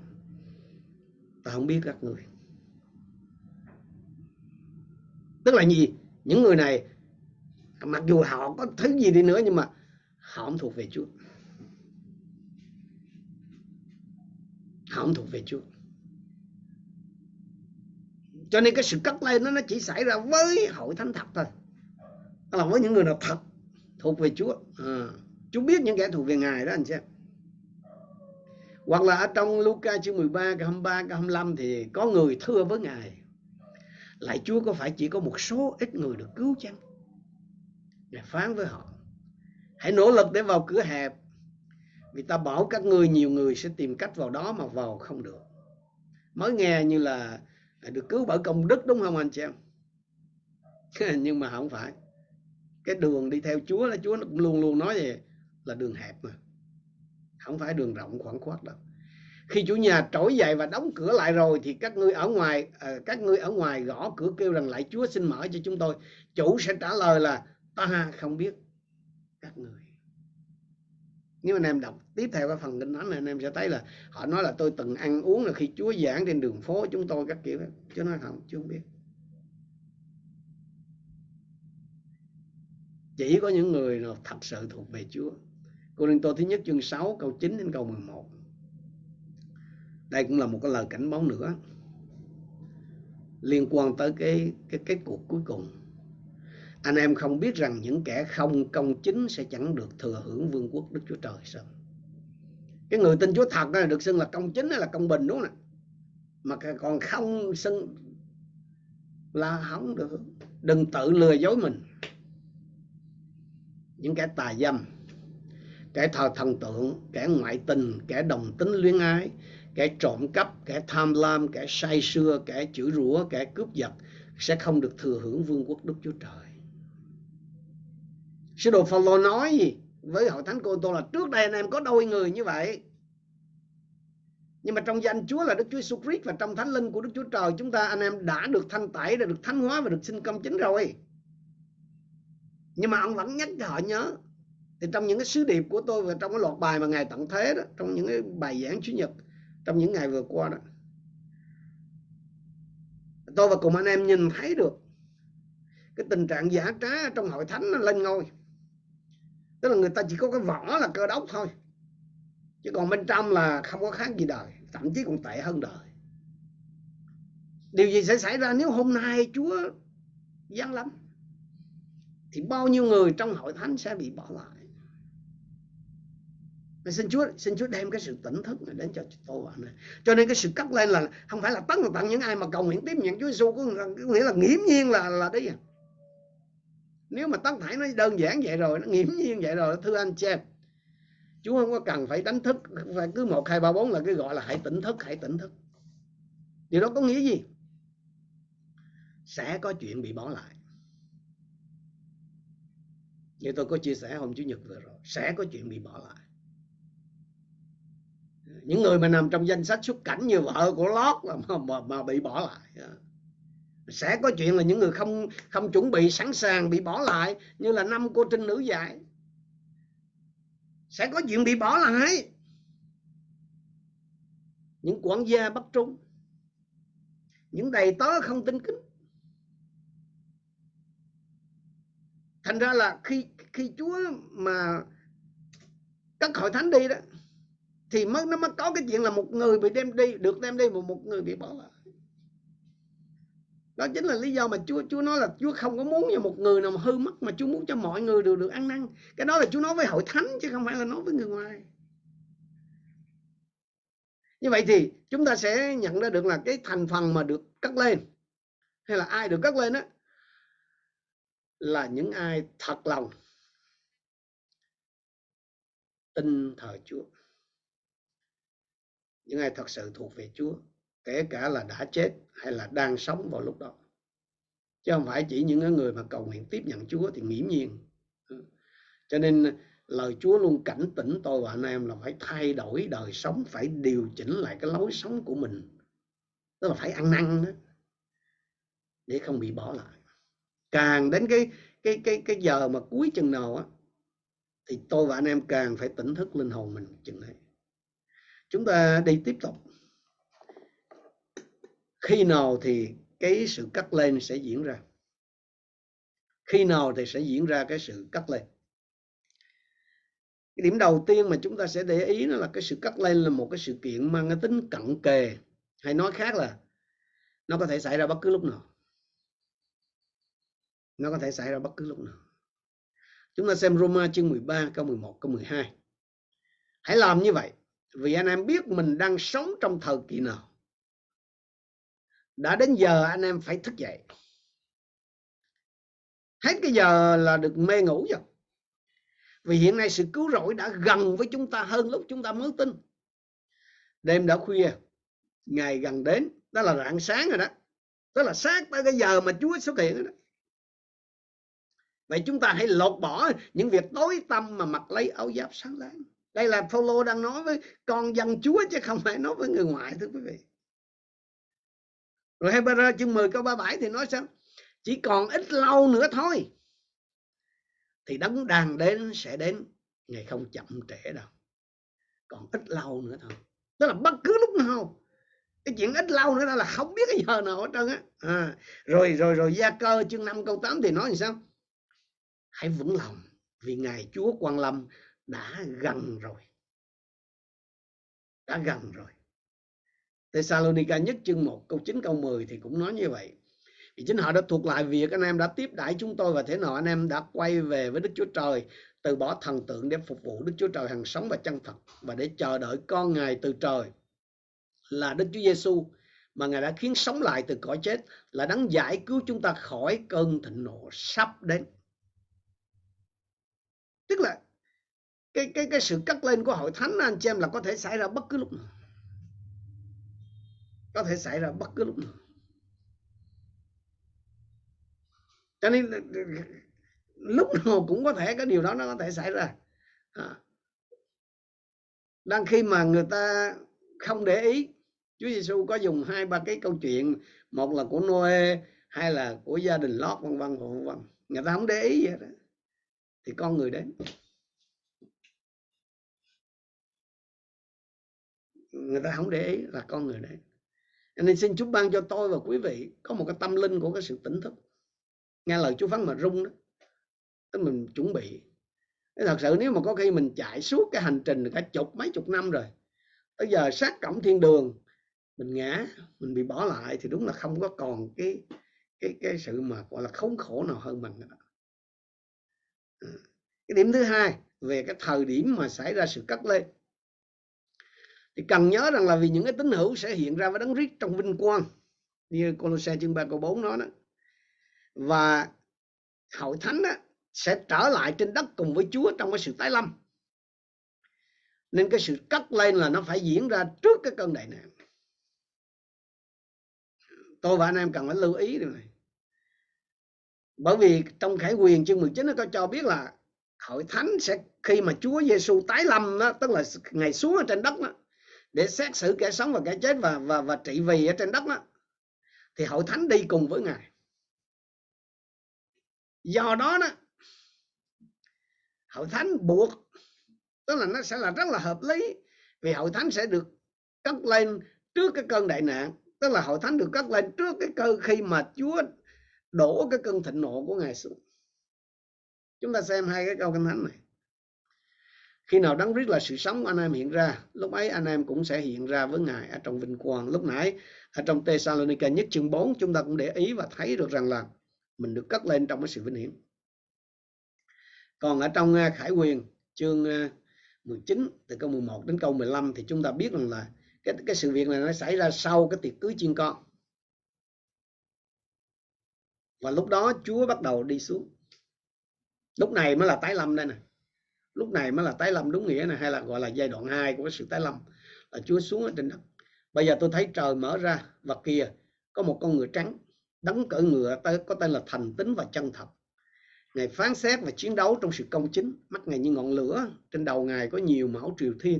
ta không biết các người. Tức là gì? Những người này, mặc dù họ có thứ gì đi nữa nhưng mà họ không thuộc về Chúa? Họ không thuộc về Chúa? Cho nên cái sự cất lên nó nó chỉ xảy ra với hội thánh thật thôi. Đó là với những người nào thật thuộc về Chúa. À, Chúa biết những kẻ thuộc về Ngài đó anh xem hoặc là ở trong Luca chương 13 câu 23 câu 25 thì có người thưa với Ngài. Lại Chúa có phải chỉ có một số ít người được cứu chăng? Ngài phán với họ hãy nỗ lực để vào cửa hẹp vì ta bảo các ngươi nhiều người sẽ tìm cách vào đó mà vào không được. Mới nghe như là được cứu bởi công đức đúng không anh chị em? *laughs* Nhưng mà không phải. Cái đường đi theo Chúa là Chúa nó cũng luôn luôn nói vậy là đường hẹp mà. Không phải đường rộng khoảng khoát đâu. Khi chủ nhà trỗi dậy và đóng cửa lại rồi thì các ngươi ở ngoài à, các ngươi ở ngoài gõ cửa kêu rằng lại Chúa xin mở cho chúng tôi. Chủ sẽ trả lời là ta không biết các người. Nếu anh em đọc tiếp theo cái phần kinh thánh này, anh em sẽ thấy là họ nói là tôi từng ăn uống là khi Chúa giảng trên đường phố chúng tôi các kiểu Chúa nói không, Chúa không biết. Chỉ có những người nào thật sự thuộc về Chúa. Cô Linh Tô thứ nhất chương 6 câu 9 đến câu 11 đây cũng là một cái lời cảnh báo nữa. Liên quan tới cái cái cái cuộc cuối cùng anh em không biết rằng những kẻ không công chính sẽ chẳng được thừa hưởng vương quốc Đức Chúa Trời sao? Cái người tin Chúa thật là được xưng là công chính hay là công bình đúng không ạ? Mà còn không xưng là không được. Đừng tự lừa dối mình. Những kẻ tà dâm, kẻ thờ thần tượng, kẻ ngoại tình, kẻ đồng tính luyến ái, kẻ trộm cắp, kẻ tham lam, kẻ say sưa, kẻ chửi rủa, kẻ cướp giật sẽ không được thừa hưởng vương quốc Đức Chúa Trời. Sứ đồ Phaolô nói gì với hội thánh Cô Tô là trước đây anh em có đôi người như vậy. Nhưng mà trong danh Chúa là Đức Chúa Jesus Christ và trong thánh linh của Đức Chúa Trời chúng ta anh em đã được thanh tẩy, đã được thánh hóa và được sinh công chính rồi. Nhưng mà ông vẫn nhắc cho họ nhớ. Thì trong những cái sứ điệp của tôi và trong cái loạt bài mà Ngài tận thế đó, trong những cái bài giảng Chủ nhật trong những ngày vừa qua đó. Tôi và cùng anh em nhìn thấy được cái tình trạng giả trá trong hội thánh nó lên ngôi tức là người ta chỉ có cái vỏ là cơ đốc thôi. Chứ còn bên trong là không có khác gì đời, thậm chí còn tệ hơn đời. Điều gì sẽ xảy ra nếu hôm nay chúa giáng lắm thì bao nhiêu người trong hội thánh sẽ bị bỏ lại? Mà xin Chúa xin Chúa đem cái sự tỉnh thức này đến cho tôi và này. Cho nên cái sự cắt lên là không phải là tất là tặng những ai mà cầu nguyện tiếp nhận Chúa Giêsu có nghĩa là nghiễm nhiên là là đấy à nếu mà tất thảy nó đơn giản vậy rồi nó nghiễm nhiên vậy rồi thưa anh chị em. Chú không có cần phải đánh thức phải cứ một hai ba bốn là cái gọi là hãy tỉnh thức hãy tỉnh thức. Điều đó có nghĩa gì? Sẽ có chuyện bị bỏ lại. Như tôi có chia sẻ hôm chủ nhật vừa rồi sẽ có chuyện bị bỏ lại. Những người mà nằm trong danh sách xuất cảnh như vợ của lót mà, mà, mà bị bỏ lại sẽ có chuyện là những người không không chuẩn bị, sẵn sàng bị bỏ lại, như là năm cô trinh nữ dạy. Sẽ có chuyện bị bỏ lại. Những quản gia bất trung, những đầy tớ không tin kính. Thành ra là khi khi Chúa mà cất hội thánh đi đó, thì mới, nó mới có cái chuyện là một người bị đem đi, được đem đi một một người bị bỏ lại đó chính là lý do mà Chúa Chúa nói là Chúa không có muốn cho một người nào mà hư mất mà Chúa muốn cho mọi người đều được ăn năn. Cái đó là Chúa nói với hội thánh chứ không phải là nói với người ngoài. Như vậy thì chúng ta sẽ nhận ra được là cái thành phần mà được cất lên, hay là ai được cất lên đó là những ai thật lòng tin thờ Chúa. Những ai thật sự thuộc về Chúa kể cả là đã chết hay là đang sống vào lúc đó. Chứ không phải chỉ những người mà cầu nguyện tiếp nhận Chúa thì nghiễm nhiên. Ừ. Cho nên lời Chúa luôn cảnh tỉnh tôi và anh em là phải thay đổi đời sống, phải điều chỉnh lại cái lối sống của mình. Tức là phải ăn năn đó, để không bị bỏ lại. Càng đến cái cái cái cái giờ mà cuối chừng nào á, thì tôi và anh em càng phải tỉnh thức linh hồn mình chừng đấy chúng ta đi tiếp tục khi nào thì cái sự cắt lên sẽ diễn ra? Khi nào thì sẽ diễn ra cái sự cắt lên? Cái điểm đầu tiên mà chúng ta sẽ để ý đó là cái sự cắt lên là một cái sự kiện mang cái tính cận kề. Hay nói khác là nó có thể xảy ra bất cứ lúc nào. Nó có thể xảy ra bất cứ lúc nào. Chúng ta xem Roma chương 13 câu 11 câu 12 hãy làm như vậy vì anh em biết mình đang sống trong thời kỳ nào đã đến giờ anh em phải thức dậy. Hết cái giờ là được mê ngủ rồi. Vì hiện nay sự cứu rỗi đã gần với chúng ta hơn lúc chúng ta mới tin. Đêm đã khuya, ngày gần đến, đó là rạng sáng rồi đó. Đó là sát tới cái giờ mà Chúa xuất hiện rồi đó. Vậy chúng ta hãy lột bỏ những việc tối tâm mà mặc lấy áo giáp sáng láng. Đây là Phaolô đang nói với con dân Chúa chứ không phải nói với người ngoại, thưa quý vị rồi Hebrew chương 10 câu 37 thì nói sao? Chỉ còn ít lâu nữa thôi thì đấng đang đến sẽ đến ngày không chậm trễ đâu. Còn ít lâu nữa thôi. Tức là bất cứ lúc nào cái chuyện ít lâu nữa là không biết cái giờ nào hết trơn á. À, rồi rồi rồi gia cơ chương 5 câu 8 thì nói như sao? Hãy vững lòng vì ngày Chúa quan lâm đã gần rồi. Đã gần rồi. Thessalonica nhất chương 1 câu 9 câu 10 thì cũng nói như vậy. Vì chính họ đã thuộc lại việc anh em đã tiếp đãi chúng tôi và thế nào anh em đã quay về với Đức Chúa Trời, từ bỏ thần tượng để phục vụ Đức Chúa Trời hằng sống và chân thật và để chờ đợi con ngài từ trời là Đức Chúa Giêsu mà ngài đã khiến sống lại từ cõi chết, là đấng giải cứu chúng ta khỏi cơn thịnh nộ sắp đến. Tức là cái cái cái sự cắt lên của hội thánh, anh chị em, là có thể xảy ra bất cứ lúc nào có thể xảy ra bất cứ lúc nào cho nên, lúc nào cũng có thể, cái điều đó nó có thể xảy ra à. đang khi mà người ta không để ý, Chúa Giêsu có dùng hai ba cái câu chuyện, một là của Noe hay là của gia đình Lót, vân vân vân vân người ta không để ý vậy đó, thì con người đến người ta không để ý là con người đấy nên xin Chúa ban cho tôi và quý vị có một cái tâm linh của cái sự tỉnh thức. Nghe lời Chúa phán mà rung đó. Tức mình chuẩn bị. Thật sự nếu mà có khi mình chạy suốt cái hành trình cả chục mấy chục năm rồi, tới giờ sát cổng thiên đường, mình ngã, mình bị bỏ lại thì đúng là không có còn cái cái cái sự mà, gọi là, khốn khổ nào hơn mình nữa. Ừ. Cái điểm thứ hai, về cái thời điểm mà xảy ra sự cất lên thì cần nhớ rằng là vì những cái tín hữu sẽ hiện ra với đấng rít trong vinh quang như Colosse chương 3 câu 4 nói đó. Và hội thánh đó, sẽ trở lại trên đất cùng với Chúa trong cái sự tái lâm. Nên cái sự cất lên là nó phải diễn ra trước cái cơn đại nạn. Tôi và anh em cần phải lưu ý điều này. Bởi vì trong khải quyền chương 19 nó có cho biết là hội thánh sẽ khi mà Chúa Giêsu tái lâm đó tức là ngày xuống ở trên đất đó để xét xử kẻ sống và kẻ chết và và và trị vì ở trên đất đó thì hội thánh đi cùng với ngài. Do đó đó hội thánh buộc, tức là nó sẽ là rất là hợp lý, vì hội thánh sẽ được cất lên trước cái cơn đại nạn, tức là hội thánh được cất lên trước cái cơ khi mà Chúa đổ cái cơn thịnh nộ của ngài xuống. Chúng ta xem hai cái câu kinh thánh này khi nào đấng Christ là sự sống, anh em hiện ra. Lúc ấy, anh em cũng sẽ hiện ra với ngài. Ở trong vinh quang, lúc nãy, ở trong Thessalonica nhất chương 4 chúng ta cũng để ý và thấy được rằng là mình được cất lên trong cái sự vinh hiển. Còn ở trong à, Khải Quyền, chương à, 19 từ câu 11 đến câu 15 thì chúng ta biết rằng là cái cái sự việc này nó xảy ra sau cái tiệc cưới chiên con. Và lúc đó Chúa bắt đầu đi xuống. Lúc này mới là tái lâm đây nè lúc này mới là tái lâm đúng nghĩa này hay là gọi là giai đoạn 2 của cái sự tái lâm là Chúa xuống ở trên đất bây giờ tôi thấy trời mở ra và kia có một con ngựa trắng đấng cỡ ngựa có tên là thành tính và chân thật Ngài phán xét và chiến đấu trong sự công chính, mắt Ngài như ngọn lửa, trên đầu Ngài có nhiều mão triều thiên.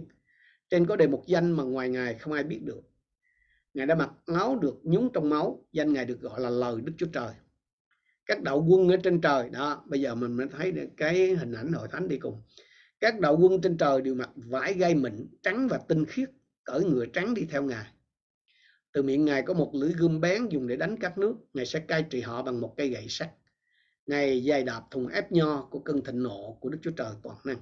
Trên có đề một danh mà ngoài Ngài không ai biết được. Ngài đã mặc áo được nhúng trong máu, danh Ngài được gọi là lời Đức Chúa Trời. Các đạo quân ở trên trời, đó, bây giờ mình mới thấy được cái hình ảnh hội thánh đi cùng. Các đạo quân trên trời đều mặc vải gai mịn, trắng và tinh khiết, cởi ngựa trắng đi theo Ngài. Từ miệng Ngài có một lưỡi gươm bén dùng để đánh các nước. Ngài sẽ cai trị họ bằng một cây gậy sắt. Ngài dài đạp thùng ép nho của cơn thịnh nộ của Đức Chúa Trời toàn năng.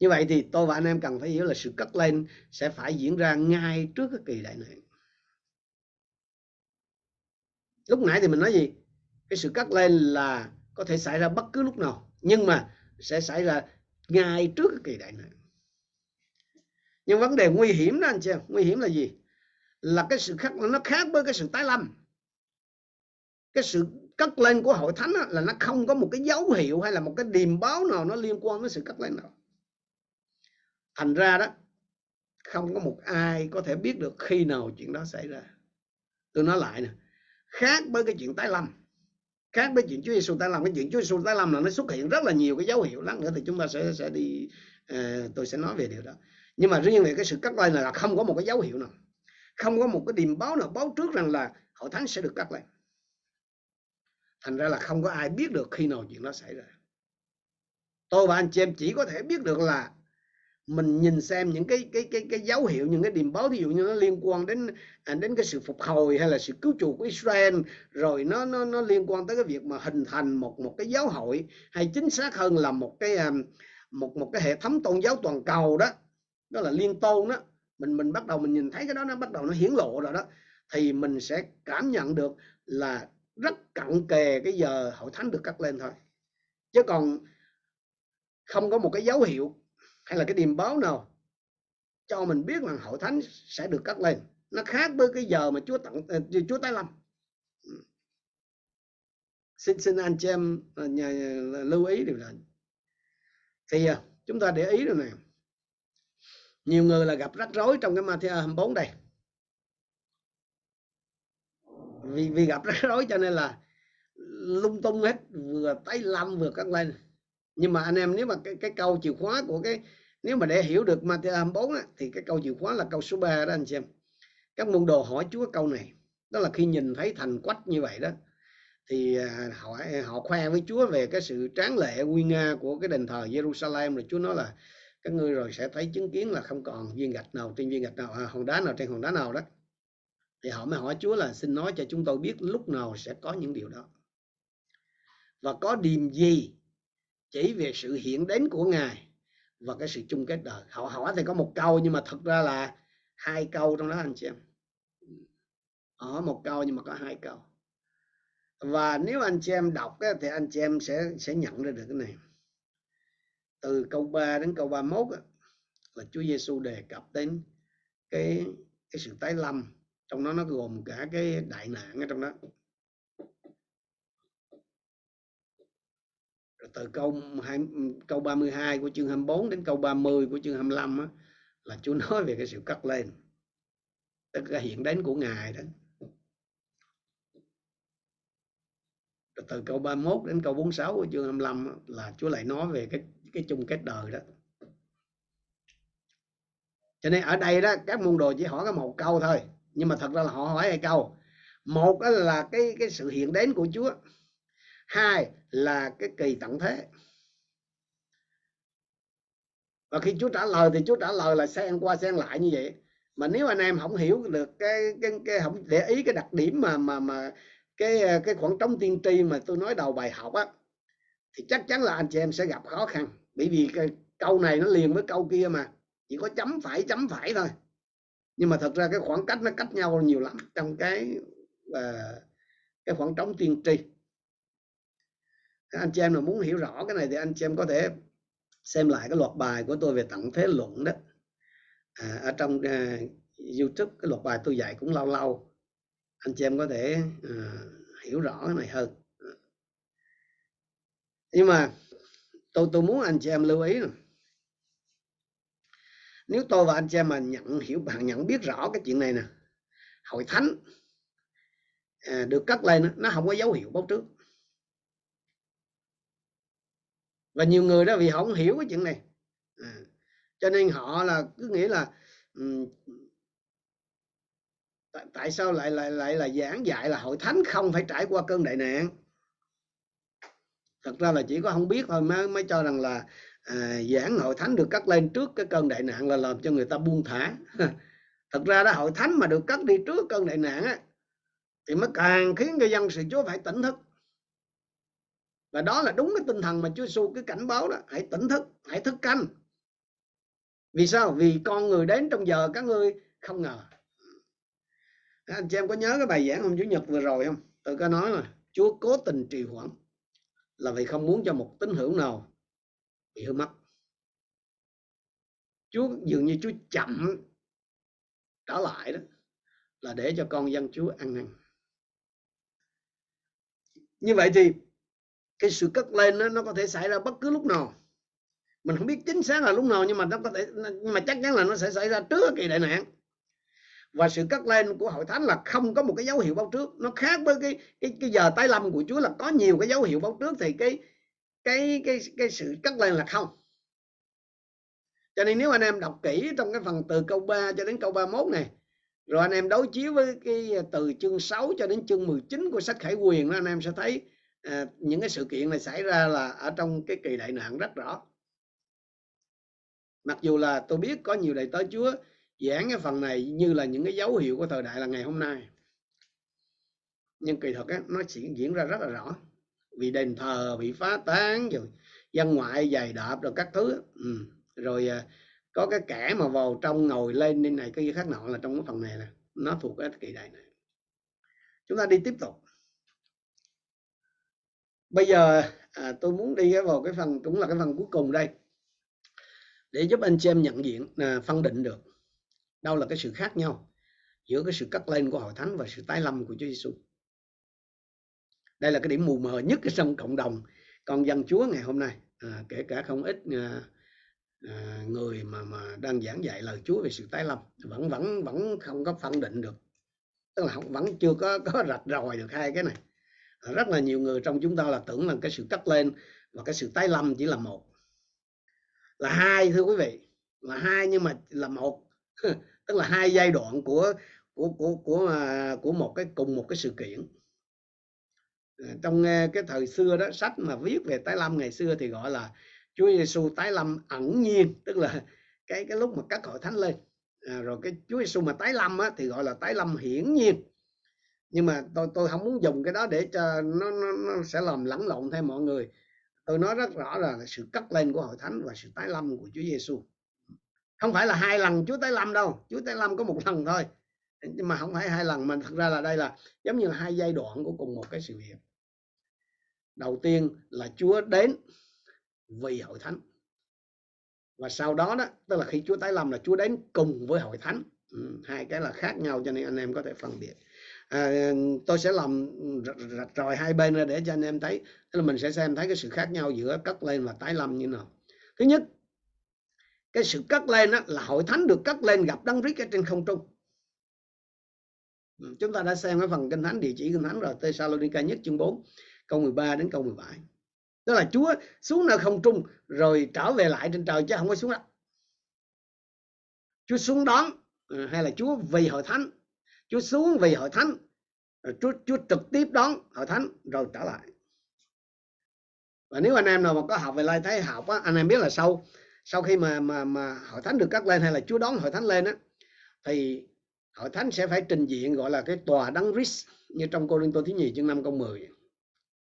Như vậy thì tôi và anh em cần phải hiểu là sự cất lên sẽ phải diễn ra ngay trước cái kỳ đại nạn. Lúc nãy thì mình nói gì? Cái sự cất lên là có thể xảy ra bất cứ lúc nào. Nhưng mà sẽ xảy ra ngay trước cái kỳ đại nạn. Nhưng vấn đề nguy hiểm đó, anh chị Nguy hiểm là gì? Là cái sự khác, nó khác với cái sự tái lâm. Cái sự cất lên của hội thánh là nó không có một cái dấu hiệu hay là một cái điềm báo nào nó liên quan đến sự cất lên nào thành ra đó, không có một ai có thể biết được khi nào chuyện đó xảy ra tôi nói lại nè, khác với cái chuyện tái lâm khác với chuyện Chúa Giêsu ta làm cái chuyện Chúa Giêsu ta làm là nó xuất hiện rất là nhiều cái dấu hiệu. Lắm nữa thì chúng ta sẽ sẽ đi uh, tôi sẽ nói về điều đó. Nhưng mà riêng về cái sự cắt lên là không có một cái dấu hiệu nào. Không có một cái điềm báo nào báo trước rằng là hội thánh sẽ được cắt lên thành ra là không có ai biết được khi nào chuyện đó xảy ra. Tôi và anh chị em chỉ có thể biết được là mình nhìn xem những cái cái cái cái dấu hiệu, những cái điềm báo ví dụ như nó liên quan đến à, đến cái sự phục hồi hay là sự cứu chuộc của Israel, rồi nó nó nó liên quan tới cái việc mà hình thành một một cái giáo hội hay chính xác hơn là một cái à, một một cái hệ thống tôn giáo toàn cầu đó đó là liên tôn đó. Mình mình bắt đầu mình nhìn thấy cái đó, nó bắt đầu nó hiển lộ rồi đó. Thì mình sẽ cảm nhận được là rất cận kề cái giờ hội thánh được cắt lên thôi. Chứ còn không có một cái dấu hiệu hay là cái điềm báo nào cho mình biết là hội thánh sẽ được cắt lên. Nó khác với cái giờ mà Chúa tặng ờ, Chúa tái lâm. Ừ. Xin xin anh chị em ờ, nhà, lưu ý điều này. Thì ờ, chúng ta để ý rồi nè nhiều người là gặp rắc rối trong cái Matthew 24 đây. Vì vì gặp *laughs* rắc rối cho nên là lung tung hết vừa tái lâm vừa cắt lên. Nhưng mà anh em nếu mà cái, cái câu chìa khóa của cái nếu mà để hiểu được Matthew 24 à, á, thì cái câu chìa khóa là câu số 3 đó anh xem các môn đồ hỏi Chúa câu này. Đó là khi nhìn thấy thành quách như vậy đó thì à, họ họ khoe với Chúa về cái sự tráng lệ uy nga của cái đền thờ Jerusalem. Rồi Chúa nói là các ngươi rồi sẽ thấy chứng kiến là không còn viên gạch nào trên viên gạch nào à, hòn đá nào trên hòn đá nào đó. Thì họ mới hỏi Chúa là xin nói cho chúng tôi biết lúc nào sẽ có những điều đó. Và có điềm gì chỉ về sự hiện đến của Ngài và cái sự chung kết đời. Họ hỏi thì có một câu nhưng mà thật ra là hai câu trong đó, anh chị em. Ở một câu nhưng mà có hai câu. Và nếu anh chị em đọc thì anh chị em sẽ sẽ nhận ra được cái này. Từ câu 3 đến câu 31 là Chúa Giêsu đề cập đến cái cái sự tái lâm. Trong đó nó gồm cả cái đại nạn ở trong đó. Từ câu 2, câu 32 của chương 24 đến câu 30 của chương 25 á, là Chúa nói về cái sự cất lên. Tức là hiện đến của Ngài đó. Rồi từ câu 31 đến câu 46 của chương 25 á, là Chúa lại nói về cái cái chung kết đời đó. Cho nên ở đây đó các môn đồ chỉ hỏi có một câu thôi nhưng mà thật ra là họ hỏi hai câu. Một là cái cái sự hiện đến của Chúa hai là cái kỳ tận thế. Và khi Chúa trả lời thì Chúa trả lời là xen qua xen lại như vậy. Mà nếu anh em không hiểu được cái cái cái không để ý cái đặc điểm mà mà mà cái cái khoảng trống tiên tri mà tôi nói đầu bài học á thì chắc chắn là anh chị em sẽ gặp khó khăn. Bởi vì cái câu này nó liền với câu kia mà chỉ có chấm phải chấm phải thôi. Nhưng mà thật ra cái khoảng cách nó cách nhau nhiều lắm trong cái uh, cái khoảng trống tiên tri anh chị em nào muốn hiểu rõ cái này thì anh chị em có thể xem lại cái loạt bài của tôi về tận thế luận đó. À, ở trong uh, YouTube cái loạt bài tôi dạy cũng lâu lâu. Anh chị em có thể uh, hiểu rõ cái này hơn. Nhưng mà tôi tôi muốn anh chị em lưu ý này. nếu tôi và anh chị em mà nhận hiểu bạn nhận biết rõ cái chuyện này nè hội thánh à, được cất lên nó không có dấu hiệu báo trước. Và nhiều người đó vì họ không hiểu cái chuyện này. À, cho nên họ là cứ nghĩ là um, tại, tại sao lại lại lại là giảng dạy là hội thánh không phải trải qua cơn đại nạn? Thật ra là chỉ có không biết thôi mới mới cho rằng là à, giảng hội thánh được cắt lên trước cái cơn đại nạn là làm cho người ta buông thả. *laughs* Thật ra đó hội thánh mà được cắt đi trước cơn đại nạn á, thì mới càng khiến người dân sự Chúa phải tỉnh thức và đó là đúng cái tinh thần mà Chúa Giêsu cứ cảnh báo đó. Hãy tỉnh thức, hãy thức canh. Vì sao? Vì con người đến trong giờ các ngươi không ngờ. Anh chị em có nhớ cái bài giảng hôm chủ nhật vừa rồi không? Tôi có nói mà, Chúa cố tình trì hoãn là vì không muốn cho một tín hữu nào bị hư mất. Chúa dường như Chúa chậm trở lại đó là để cho con dân Chúa ăn năn. Như vậy thì cái sự cất lên nó, nó có thể xảy ra bất cứ lúc nào. Mình không biết chính xác là lúc nào nhưng mà nó có thể nhưng mà chắc chắn là nó sẽ xảy ra trước kỳ đại nạn. Và sự cất lên của hội thánh là không có một cái dấu hiệu báo trước. Nó khác với cái cái cái giờ tái lâm của Chúa là có nhiều cái dấu hiệu báo trước thì cái cái cái cái sự cất lên là không. Cho nên nếu anh em đọc kỹ trong cái phần từ câu 3 cho đến câu 31 này rồi anh em đối chiếu với cái từ chương 6 cho đến chương 19 của sách Khải Quyền đó anh em sẽ thấy à, những cái sự kiện này xảy ra là ở trong cái kỳ đại nạn rất rõ. Mặc dù là tôi biết có nhiều đầy tớ Chúa giảng cái phần này như là những cái dấu hiệu của thời đại là ngày hôm nay. Nhưng kỳ thực á, nó chỉ diễn ra rất là rõ. Vì đền thờ bị phá tán rồi dân ngoại giày đạp rồi các thứ ừ. rồi à, có cái kẻ mà vào trong ngồi lên nên này cái gì khác nọ là trong cái phần này nè. Nó thuộc cái kỳ đại này chúng ta đi tiếp tục bây giờ à, tôi muốn đi vào cái phần cũng là cái phần cuối cùng đây. Để giúp anh chị em nhận diện à, phân định được đâu là cái sự khác nhau giữa cái sự cất lên của hội thánh và sự tái lâm của Chúa Giêsu đây là cái điểm mù mờ nhất trong cộng đồng con dân Chúa ngày hôm nay à, kể cả không ít à, à, người mà mà đang giảng dạy lời Chúa về sự tái lâm vẫn vẫn vẫn không có phân định được. Tức là vẫn chưa có có rạch ròi được hai cái này rất là nhiều người trong chúng ta là tưởng là cái sự cất lên và cái sự tái lâm chỉ là một. Là hai thưa quý vị là hai nhưng mà là một. *laughs* Tức là hai giai đoạn của của của của à, của một cái cùng một cái sự kiện. À, trong à, cái thời xưa đó sách mà viết về tái lâm ngày xưa thì gọi là Chúa Giêsu tái lâm ẩn nhiên tức là cái cái lúc mà các hội thánh lên. À, rồi cái Chúa Giêsu mà tái lâm á, thì gọi là tái lâm hiển nhiên nhưng mà tôi tôi không muốn dùng cái đó để cho nó nó, nó sẽ làm lẫn lộn thêm mọi người. Tôi nói rất rõ là sự cất lên của hội thánh và sự tái lâm của Chúa Giêsu không phải là hai lần Chúa tái lâm đâu Chúa tái lâm có một lần thôi. Nhưng mà không phải hai lần mà thật ra là đây là giống như là hai giai đoạn của cùng một cái sự việc. Đầu tiên là Chúa đến vì hội thánh. Và sau đó đó tức là khi Chúa tái lâm là Chúa đến cùng với hội thánh. Ừ, hai cái là khác nhau cho nên anh em có thể phân biệt à, tôi sẽ làm rạch ròi hai bên ra để cho anh em thấy. Tức là mình sẽ xem thấy cái sự khác nhau giữa cất lên và tái lâm như nào. Thứ nhất cái sự cất lên đó là hội thánh được cất lên gặp đấng Christ ở trên không trung. Ừ, chúng ta đã xem cái phần kinh thánh địa chỉ kinh thánh rồi Thessalonica nhất chương 4 câu 13 đến câu 17 tức là Chúa xuống nơi không trung rồi trở về lại trên trời chứ không có xuống đó Chúa xuống đón ừ, hay là Chúa vì hội thánh Chúa xuống vì hội thánh. Chúa, Chúa trực tiếp đón hội thánh rồi trở lại. Và nếu anh em nào mà có học về lai thái học á, anh em biết là sau sau khi mà mà mà hội thánh được cắt lên hay là Chúa đón hội thánh lên á thì hội thánh sẽ phải trình diện gọi là cái tòa đấng Christ như trong Cô Linh Tô thứ nhì chương 5 câu 10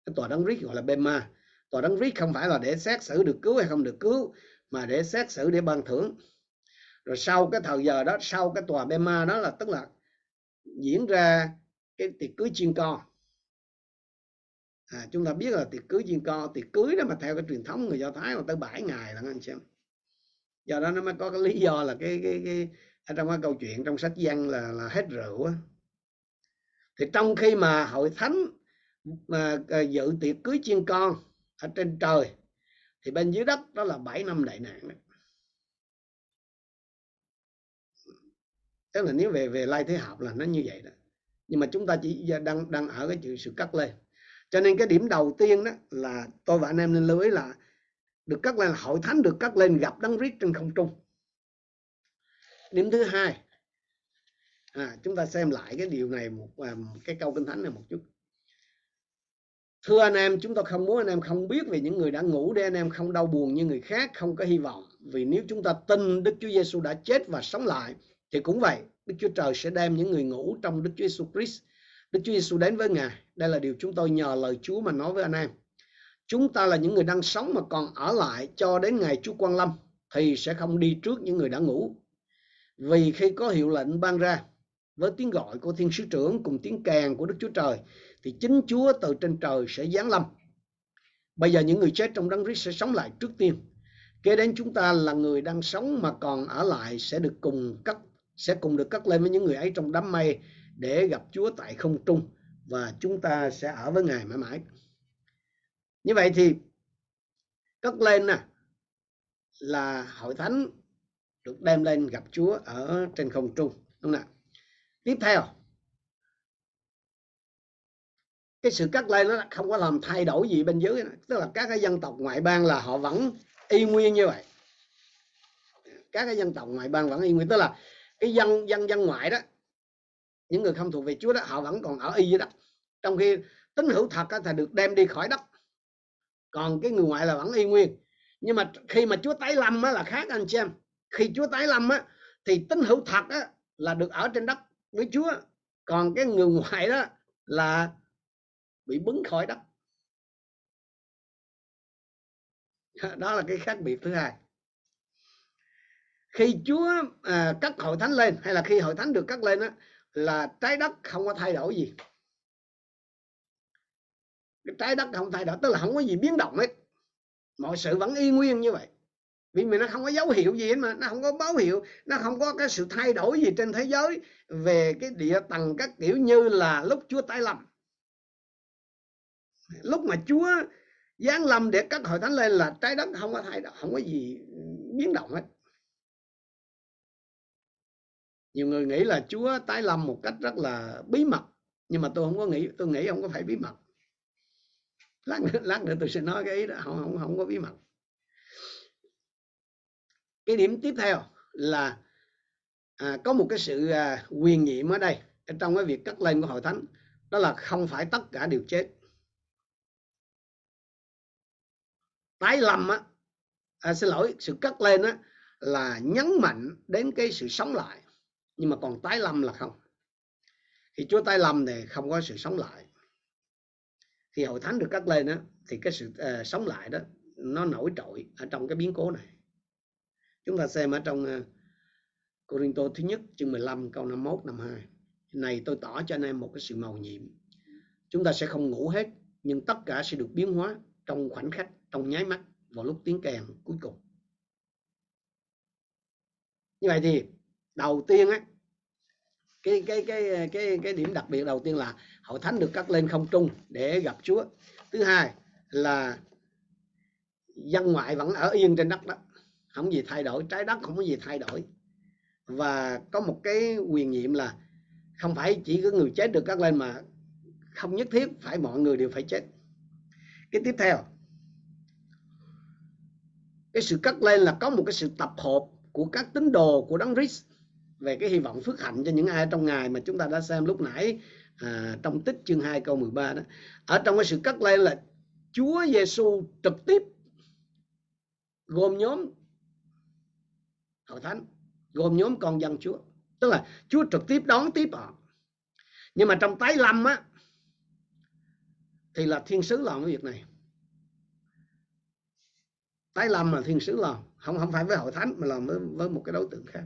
cái tòa đấng Christ gọi là Bema. Tòa đấng Christ không phải là để xét xử được cứu hay không được cứu mà để xét xử để ban thưởng. Rồi sau cái thời giờ đó sau cái tòa Bema đó là tức là diễn ra cái tiệc cưới chiên con à, chúng ta biết là tiệc cưới chiên con tiệc cưới đó mà theo cái truyền thống người do thái mà tới 7 ngày là anh xem do đó nó mới có cái lý do là cái cái cái ở trong cái câu chuyện trong sách văn là là hết rượu á. Thì trong khi mà hội thánh mà à, dự tiệc cưới chiên con ở trên trời thì bên dưới đất đó là 7 năm đại nạn đó. Tức là nếu về về lai thế học là nó như vậy đó. Nhưng mà chúng ta chỉ đang đang ở cái chữ sự cắt lên. Cho nên cái điểm đầu tiên đó là tôi và anh em nên lưu ý là được cắt lên hội thánh được cắt lên gặp đấng rít trên không trung. Điểm thứ hai à, chúng ta xem lại cái điều này một, à, một cái câu kinh thánh này một chút. Thưa anh em chúng tôi không muốn anh em không biết về những người đã ngủ để anh em không đau buồn như người khác không có hy vọng. Vì nếu chúng ta tin Đức Chúa Giêsu đã chết và sống lại thì cũng vậy, Đức Chúa Trời sẽ đem những người ngủ trong Đức Chúa Giêsu Christ Đức Chúa Giêsu đến với Ngài đây là điều chúng tôi nhờ lời Chúa mà nói với anh em chúng ta là những người đang sống mà còn ở lại cho đến ngày Chúa Quang Lâm thì sẽ không đi trước những người đã ngủ vì khi có hiệu lệnh ban ra với tiếng gọi của thiên sứ trưởng cùng tiếng kèn của Đức Chúa Trời, thì chính Chúa từ trên trời sẽ giáng lâm. Bây giờ những người chết trong đấng Christ sẽ sống lại trước tiên. Kế đến chúng ta là người đang sống mà còn ở lại sẽ được cùng cất sẽ cùng được cất lên với những người ấy trong đám mây để gặp Chúa tại không trung, và chúng ta sẽ ở với Ngài mãi mãi. Như vậy thì cất lên nè, là hội thánh được đem lên gặp Chúa ở trên không trung, đúng không nào? Tiếp theo, cái sự cắt lên nó không có làm thay đổi gì bên dưới tức là các cái dân tộc ngoại bang là họ vẫn y nguyên như vậy các cái dân tộc ngoại bang vẫn y nguyên tức là cái dân dân dân ngoại đó những người không thuộc về Chúa đó họ vẫn còn ở y dưới đất trong khi tín hữu thật thì được đem đi khỏi đất. Còn cái người ngoại là vẫn y nguyên. Nhưng mà khi mà Chúa tái lâm á, là khác anh chị em. Khi Chúa tái lâm á, thì tín hữu thật á, là được ở trên đất với Chúa. Còn cái người ngoại đó là bị bứng khỏi đất. *laughs* Đó là cái khác biệt thứ hai khi Chúa à, cắt hội thánh lên hay là khi hội thánh được cắt lên đó, là trái đất không có thay đổi gì. Cái trái đất không thay đổi tức là không có gì biến động hết. Mọi sự vẫn y nguyên như vậy. Vì mình nó không có dấu hiệu gì hết mà nó không có báo hiệu nó không có cái sự thay đổi gì trên thế giới về cái địa tầng các kiểu như là lúc Chúa tái lâm. Lúc mà Chúa giáng lâm để cắt hội thánh lên là trái đất không có thay đổi không có gì biến động hết nhiều người nghĩ là Chúa tái lâm một cách rất là bí mật nhưng mà tôi không có nghĩ tôi nghĩ không có phải bí mật. Lát nữa, lát nữa tôi sẽ nói cái ý đó không không không có bí mật. Cái điểm tiếp theo là à, có một cái sự à, quyền nhiệm ở đây trong cái việc cắt lên của hội thánh đó là không phải tất cả đều chết. Tái lâm á à, xin lỗi sự cắt lên á là nhấn mạnh đến cái sự sống lại nhưng mà còn tái lâm là không. Thì Chúa tái lâm thì không có sự sống lại. Khi hội thánh được cắt lên đó thì cái sự uh, sống lại đó nó nổi trội ở trong cái biến cố này. Chúng ta xem ở trong uh, Corinto thứ nhất chương 15 câu 51 52 này tôi tỏ cho anh em một cái sự màu nhiệm. Chúng ta sẽ không ngủ hết nhưng tất cả sẽ được biến hóa trong khoảnh khắc trong nháy mắt vào lúc tiếng kèn cuối cùng. Như vậy thì đầu tiên á, cái cái cái cái cái điểm đặc biệt đầu tiên là hội thánh được cắt lên không trung để gặp Chúa. Thứ hai là dân ngoại vẫn ở yên trên đất đó, không gì thay đổi, trái đất không có gì thay đổi. Và có một cái quyền nhiệm là không phải chỉ có người chết được cắt lên mà không nhất thiết phải mọi người đều phải chết. Cái tiếp theo, cái sự cắt lên là có một cái sự tập hợp của các tín đồ của đấng Christ về cái hy vọng phước hạnh cho những ai trong ngài mà chúng ta đã xem lúc nãy à, trong tích chương 2 câu 13 đó. Ở trong cái sự cắt lên là Chúa Giêsu trực tiếp gồm nhóm hội thánh gồm nhóm con dân Chúa. Tức là Chúa trực tiếp đón tiếp họ. Nhưng mà trong tái lâm á thì là thiên sứ làm cái việc này. Tái lâm là thiên sứ làm không không phải với hội thánh mà làm với, với một cái đối tượng khác.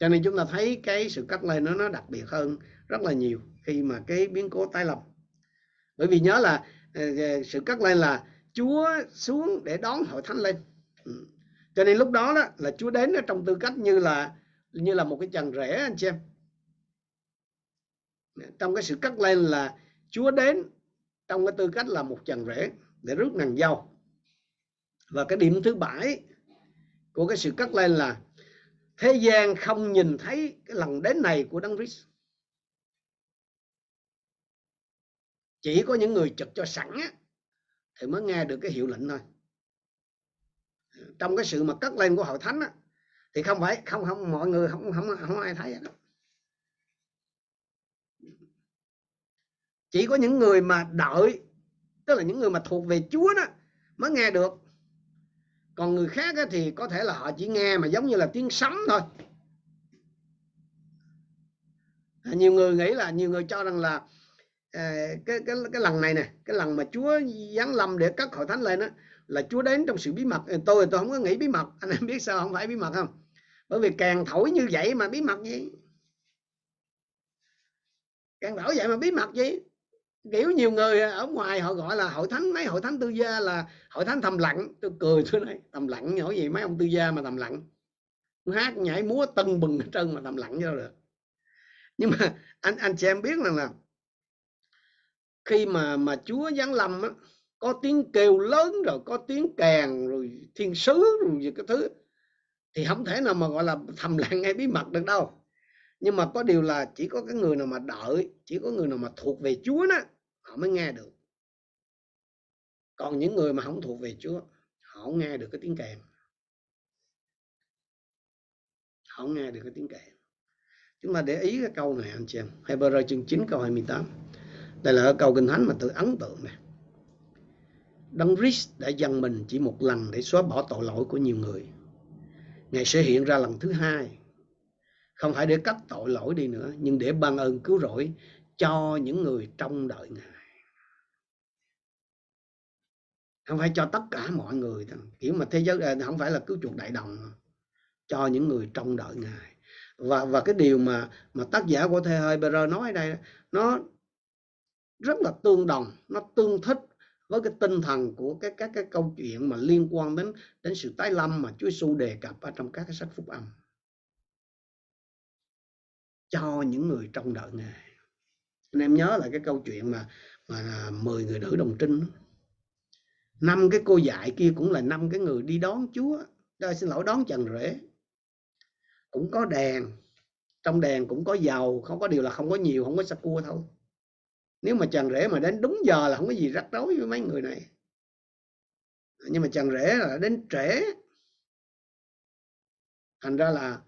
Cho nên chúng ta thấy cái sự cắt lên nó nó đặc biệt hơn rất là nhiều khi mà cái biến cố tái lập. Bởi vì nhớ là ờ, ờ, sự cắt lên là Chúa xuống để đón hội thánh lên. Ừ. cho nên lúc đó, đó là Chúa đến trong tư cách như là như là một cái trần rễ anh chị em. Trong cái sự cắt lên là Chúa đến trong cái tư cách là một trần rễ để rước nàng dâu. Và cái điểm thứ bảy của cái sự cắt lên là thế gian không nhìn thấy cái lần đến này của đấng Christ. Chỉ có những người trực cho sẵn á, thì mới nghe được cái hiệu lệnh thôi. Trong cái sự mà cất lên của hội thánh á, thì không phải không không mọi người không không không ai thấy đó. chỉ có những người mà đợi tức là những người mà thuộc về Chúa đó mới nghe được còn người khác thì có thể là họ chỉ nghe mà giống như là tiếng sấm thôi. À, nhiều người nghĩ là, nhiều người cho rằng là à, cái cái cái lần này nè, cái lần mà Chúa giáng lâm để cất hội thánh lên đó là Chúa đến trong sự bí mật. Tôi tôi không có nghĩ bí mật, anh em biết sao không? Phải bí mật không? Bởi vì càng thổi như vậy mà bí mật gì? Càng thổi vậy mà bí mật gì? Kiểu nhiều người ở ngoài họ gọi là hội thánh mấy hội thánh tư gia là hội thánh thầm lặng. Tôi cười tôi nói thầm lặng nhỏ gì mấy ông tư gia mà thầm lặng. Hát nhảy múa tân bừng hết trơn mà thầm lặng cho được. Nhưng mà anh anh chị em biết rằng là khi mà mà Chúa giáng lâm á, có tiếng kêu lớn rồi có tiếng kèn rồi thiên sứ rồi gì cái thứ thì không thể nào mà gọi là thầm lặng hay bí mật được đâu nhưng mà có điều là chỉ có cái người nào mà đợi, chỉ có người nào mà thuộc về Chúa đó, họ mới nghe được. Còn những người mà không thuộc về Chúa, họ không nghe được cái tiếng kèm. Họ không nghe được cái tiếng kèm. Chúng ta để ý cái câu này, anh chị em. Hebrew chương 9 câu 28 đây là câu kinh thánh mà tôi ấn tượng này Đấng Christ đã dâng mình chỉ một lần để xóa bỏ tội lỗi của nhiều người. Ngài sẽ hiện ra lần thứ hai. Không phải để cắt tội lỗi đi nữa, nhưng để ban ơn cứu rỗi cho những người trong đợi Ngài. Không phải cho tất cả mọi người. Kiểu mà thế giới à, không phải là cứu chuộc đại đồng. Cho những người trong đợi Ngài. Và và cái điều mà mà tác giả của thầy Hơi Br nói ở đây nó rất là tương đồng, nó tương thích với cái tinh thần của các các cái câu chuyện mà liên quan đến đến sự tái lâm mà Chúa Giêsu đề cập ở trong các cái sách phúc âm cho những người trong đợi ngài anh em nhớ lại cái câu chuyện mà mà mười người nữ đồng trinh năm cái cô dạy kia cũng là năm cái người đi đón Chúa. Đây, xin lỗi đón trần rễ cũng có đèn. Trong đèn cũng có dầu. Không có điều là không có nhiều không có sa cua thôi. Nếu mà trần rễ mà đến đúng giờ là không có gì rắc rối với mấy người này. Nhưng mà trần rễ là đến trễ. Thành ra là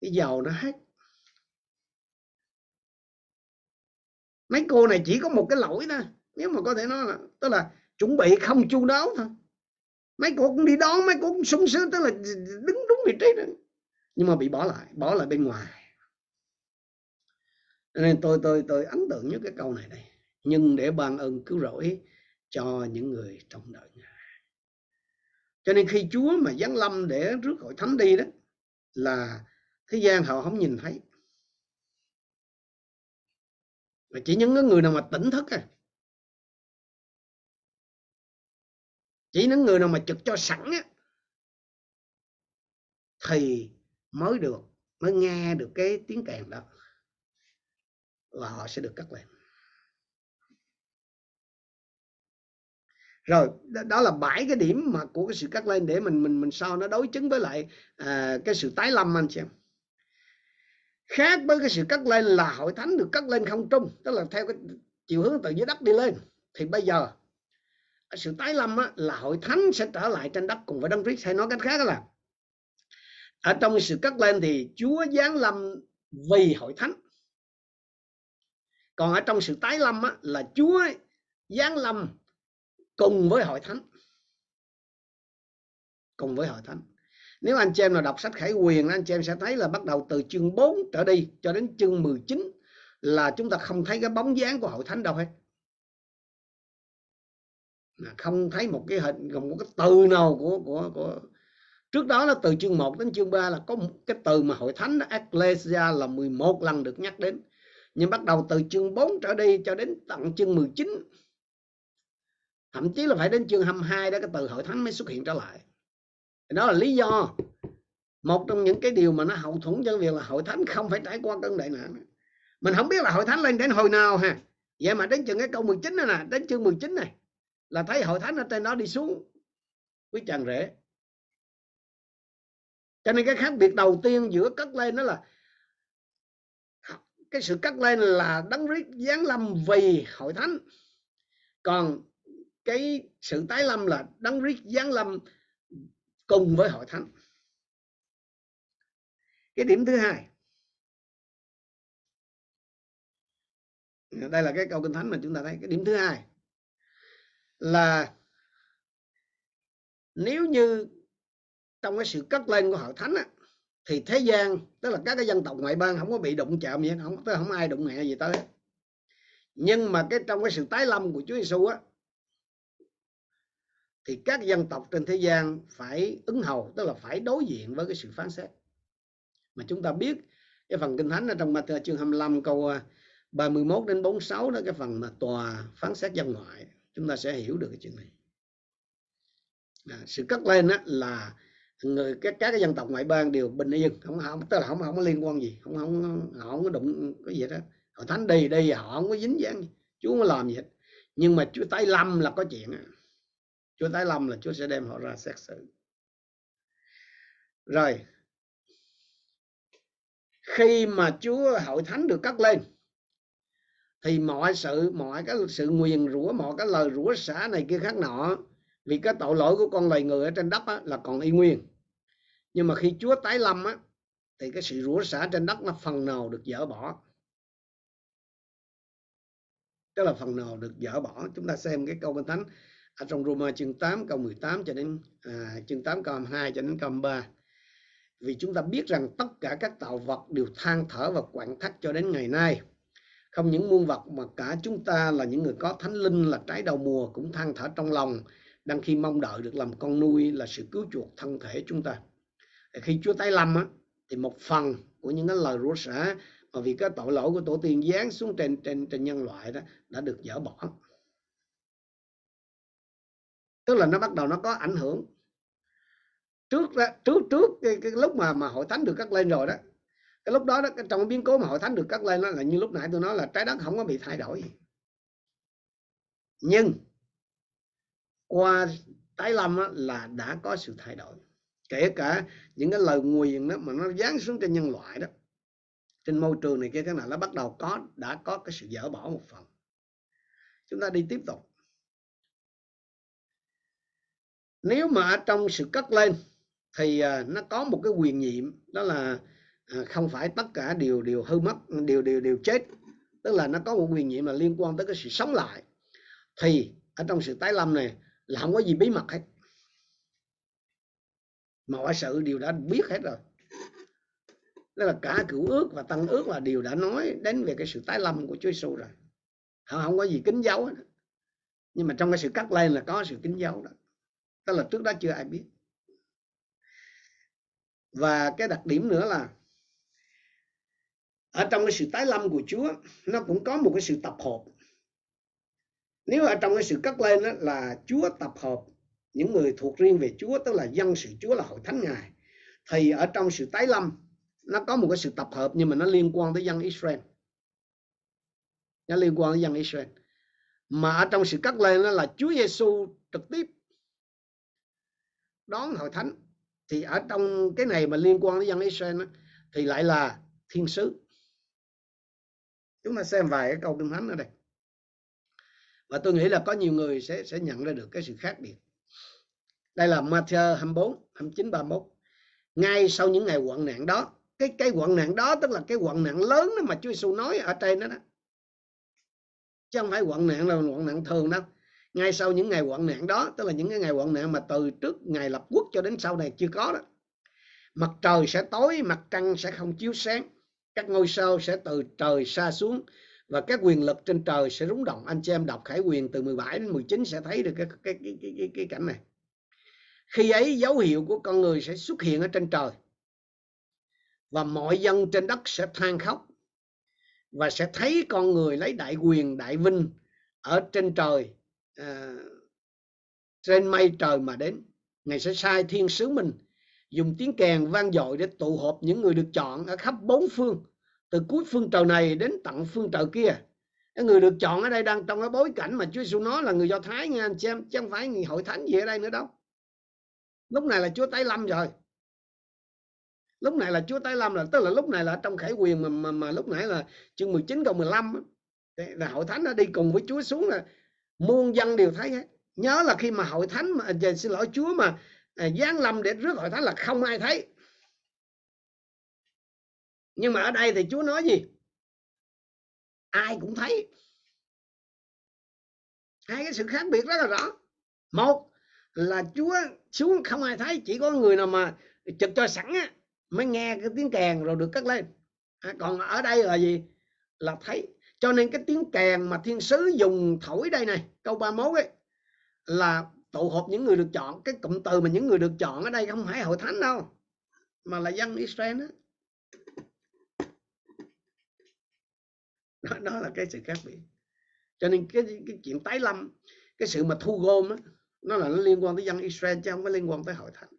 cái dầu nó hết mấy cô này chỉ có một cái lỗi thôi. Nếu mà có thể nói là, tức là chuẩn bị không chu đáo thôi. Mấy cô cũng đi đón, mấy cô cũng sung sướng, tức là đứng đúng vị trí đó. Nhưng mà bị bỏ lại bỏ lại bên ngoài. Nên tôi tôi tôi ấn tượng nhất cái câu này đây. Nhưng để ban ơn cứu rỗi cho những người trong đời Ngài. Cho nên khi Chúa mà giáng lâm để rước hội thánh đi đó, là thế gian họ không nhìn thấy. Mà chỉ những người nào mà tỉnh thức à. Chỉ những người nào mà trực cho sẵn á thì mới được mới nghe được cái tiếng kèn đó và họ sẽ được cắt lên rồi đó là bảy cái điểm mà của cái sự cắt lên để mình mình mình sau nó đối chứng với lại à, cái sự tái lâm anh chị em khác với cái sự cắt lên là hội thánh được cắt lên không trung tức là theo cái chiều hướng từ dưới đất đi lên. Thì bây giờ sự tái lâm á, là hội thánh sẽ trở lại trên đất cùng với đấng Christ. Hay nói cách khác là ở trong sự cắt lên thì Chúa giáng lâm vì hội thánh. Còn ở trong sự tái lâm á, là Chúa giáng lâm cùng với hội thánh. Cùng với hội thánh nếu anh chị em nào đọc sách khải quyền, anh chị em sẽ thấy là bắt đầu từ chương 4 trở đi cho đến chương 19 là chúng ta không thấy cái bóng dáng của hội thánh đâu hết. Không thấy một cái hình một cái từ nào của của của trước đó là từ chương 1 đến chương 3 là có một cái từ mà hội thánh ecclesia là 11 lần được nhắc đến. Nhưng bắt đầu từ chương 4 trở đi cho đến tận chương 19 thậm chí là phải đến chương 22 đó cái từ hội thánh mới xuất hiện trở lại đó là lý do. Một trong những cái điều mà nó hậu thuẫn cho việc là hội thánh không phải trải qua cơn đại nạn. Mình không biết là hội thánh lên đến hồi nào ha. Vậy mà đến chừng cái câu 19 này nè, đến chương 19 này, là thấy hội thánh ở trên đó đi xuống quý chàng rể. Cho nên cái khác biệt đầu tiên giữa cất lên đó là cái sự cất lên là đấng rít giáng lâm vì hội thánh. Còn cái sự tái lâm là đấng rít giáng lâm cùng với hội thánh. Cái điểm thứ hai. Đây là cái câu kinh thánh mà chúng ta thấy. Cái điểm thứ hai là nếu như trong cái sự cất lên của hội thánh á, thì thế gian tức là các cái dân tộc ngoại bang không có bị đụng chạm gì không tới không ai đụng nhẹ gì tới. Nhưng mà cái trong cái sự tái lâm của Chúa Giêsu á thì các dân tộc trên thế gian phải ứng hầu tức là phải đối diện với cái sự phán xét. Mà chúng ta biết cái phần kinh thánh ở trong Matthew chương 25 câu à, 31 đến 46 đó cái phần mà tòa phán xét dân ngoại chúng ta sẽ hiểu được cái chuyện này. À, sự cất lên đó là người các các cái dân tộc ngoại bang đều bình yên không không tức là không không có liên quan gì không không họ không có đụng cái gì đó họ thánh đi đi họ không có dính dáng chúa không có làm gì hết. Nhưng mà chúa tái lâm là có chuyện chúa tái lâm là chúa sẽ đem họ ra xét xử. Rồi khi mà chúa hội thánh được cất lên thì mọi sự mọi cái sự nguyền rủa mọi cái lời rủa xả này kia khác nọ vì cái tội lỗi của con loài người ở trên đất á, là còn y nguyên. Nhưng mà khi Chúa tái lâm á thì cái sự rủa xả trên đất nó phần nào được dỡ bỏ. Tức là phần nào được dỡ bỏ. Chúng ta xem cái câu kinh thánh ở trong Roma chương 8 câu 18 cho đến à, chương 8 câu 22 cho đến câu 3 vì chúng ta biết rằng tất cả các tạo vật đều than thở và quặn thắt cho đến ngày nay. Không những muôn vật mà cả chúng ta là những người có thánh linh là trái đầu mùa cũng than thở trong lòng đang khi mong đợi được làm con nuôi là sự cứu chuộc thân thể chúng ta. Khi Chúa tái lâm á, thì một phần của những cái lời rủa xả mà vì cái tội lỗi của tổ tiên giáng xuống trên trên trên nhân loại đó đã được dỡ bỏ tức là nó bắt đầu nó có ảnh hưởng. Trước đó, trước trước cái, cái lúc mà mà hội thánh được cắt lên rồi đó cái lúc đó đó trong cái biến cố mà hội thánh được cắt lên đó là như lúc nãy tôi nói là trái đất không có bị thay đổi. Nhưng qua tái lâm á, là đã có sự thay đổi. Kể cả những cái lời nguyền đó mà nó giáng xuống trên nhân loại đó trên môi trường này kia cái nào nó bắt đầu có đã có cái sự dỡ bỏ một phần. Chúng ta đi tiếp tục. Nếu mà ở trong sự cất lên, thì à, nó có một cái quyền nhiệm, đó là à, không phải tất cả đều đều hư mất, đều đều đều chết. Tức là nó có một quyền nhiệm là liên quan tới cái sự sống lại. Thì, ở trong sự tái lâm này là không có gì bí mật hết. Mọi sự đều đã biết hết rồi. Đó là cả cựu ước và tăng ước là đều đã nói đến về cái sự tái lâm của Chúa Giêsu rồi. Họ không có gì kính dấu hết. nhưng mà trong cái sự cắt lên là có sự kính dấu đó tức là trước đó chưa ai biết. Và cái đặc điểm nữa là, ở trong cái sự tái lâm của Chúa, nó cũng có một cái sự tập hợp. Nếu ở trong cái sự cất lên đó là Chúa tập hợp những người thuộc riêng về Chúa, tức là dân sự Chúa là hội thánh ngài, thì ở trong sự tái lâm, nó có một cái sự tập hợp nhưng mà nó liên quan tới dân Israel. Nó liên quan tới dân Israel. Mà ở trong sự cắt lên đó là Chúa Giêsu trực tiếp đón hội thánh thì ở trong cái này mà liên quan đến dân Israel đó, thì lại là thiên sứ. Chúng ta xem vài cái câu kinh thánh ở đây. Và tôi nghĩ là có nhiều người sẽ sẽ nhận ra được cái sự khác biệt. Đây là Matthew 24 29 31 ngay sau những ngày quận nạn đó cái cái quận nạn đó tức là cái quận nạn lớn đó mà Chúa Giêsu nói ở trên đó đó. Chứ không phải quận nạn là quận nạn thường đâu ngay sau những ngày hoạn nạn đó tức là những cái ngày hoạn nạn mà từ trước ngày lập quốc cho đến sau này chưa có đó mặt trời sẽ tối mặt trăng sẽ không chiếu sáng các ngôi sao sẽ từ trời xa xuống và các quyền lực trên trời sẽ rúng động. Anh chị em đọc khải quyền từ 17 đến 19 sẽ thấy được cái cái cái cái, cái, cái cảnh này. Khi ấy dấu hiệu của con người sẽ xuất hiện ở trên trời và mọi dân trên đất sẽ than khóc và sẽ thấy con người lấy đại quyền đại vinh ở trên trời à, trên mây trời mà đến ngài sẽ sai thiên sứ mình dùng tiếng kèn vang dội để tụ họp những người được chọn ở khắp bốn phương từ cuối phương trời này đến tận phương trời kia. Cái người được chọn ở đây đang trong cái bối cảnh mà Chúa Giêsu nói là người Do Thái nha anh chị em chứ không phải người hội thánh gì ở đây nữa đâu. Lúc này là Chúa tái lâm rồi. Lúc này là Chúa tái lâm là tức là lúc này là trong khải quyền mà mà, mà lúc nãy là chương 19 câu 15 là hội thánh đã đi cùng với Chúa xuống là muôn dân đều thấy hết. Nhớ là khi mà hội thánh mà à, xin lỗi Chúa mà à, giáng lâm để rước hội thánh là không ai thấy. Nhưng mà ở đây thì Chúa nói gì? Ai cũng thấy. Hai cái sự khác biệt rất là rõ. Một là Chúa xuống không ai thấy chỉ có người nào mà trực cho sẵn á, mới nghe cái tiếng kèn rồi được cất lên. À, còn ở đây là gì? Là thấy cho nên cái tiếng kèn mà thiên sứ dùng thổi đây này câu 31 ấy là tụ họp những người được chọn. Cái cụm từ mà những người được chọn ở đây không phải hội thánh đâu mà là dân Israel đó. đó đó là cái sự khác biệt. Cho nên cái cái chuyện tái lâm cái sự mà thu gom đó, nó là nó liên quan tới dân Israel chứ không có liên quan tới hội thánh.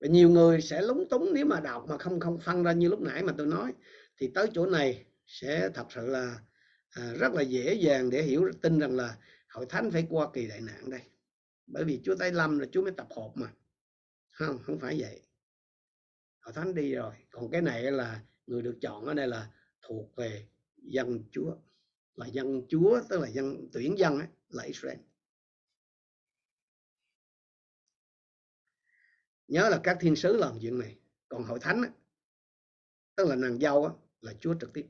Và nhiều người sẽ lúng túng nếu mà đọc mà không không phân ra như lúc nãy mà tôi nói. Thì tới chỗ này sẽ thật sự là à, rất là dễ dàng để hiểu tin rằng là hội thánh phải qua kỳ đại nạn đây. Bởi vì Chúa tây lâm là Chúa mới tập hợp mà. Không không phải vậy. Hội thánh đi rồi. Còn cái này là người được chọn ở đây là thuộc về dân Chúa. Là dân Chúa tức là dân tuyển dân ấy, là Israel. Nhớ là các thiên sứ làm chuyện này. Còn hội thánh ấy, tức là nàng dâu ấy, là Chúa trực tiếp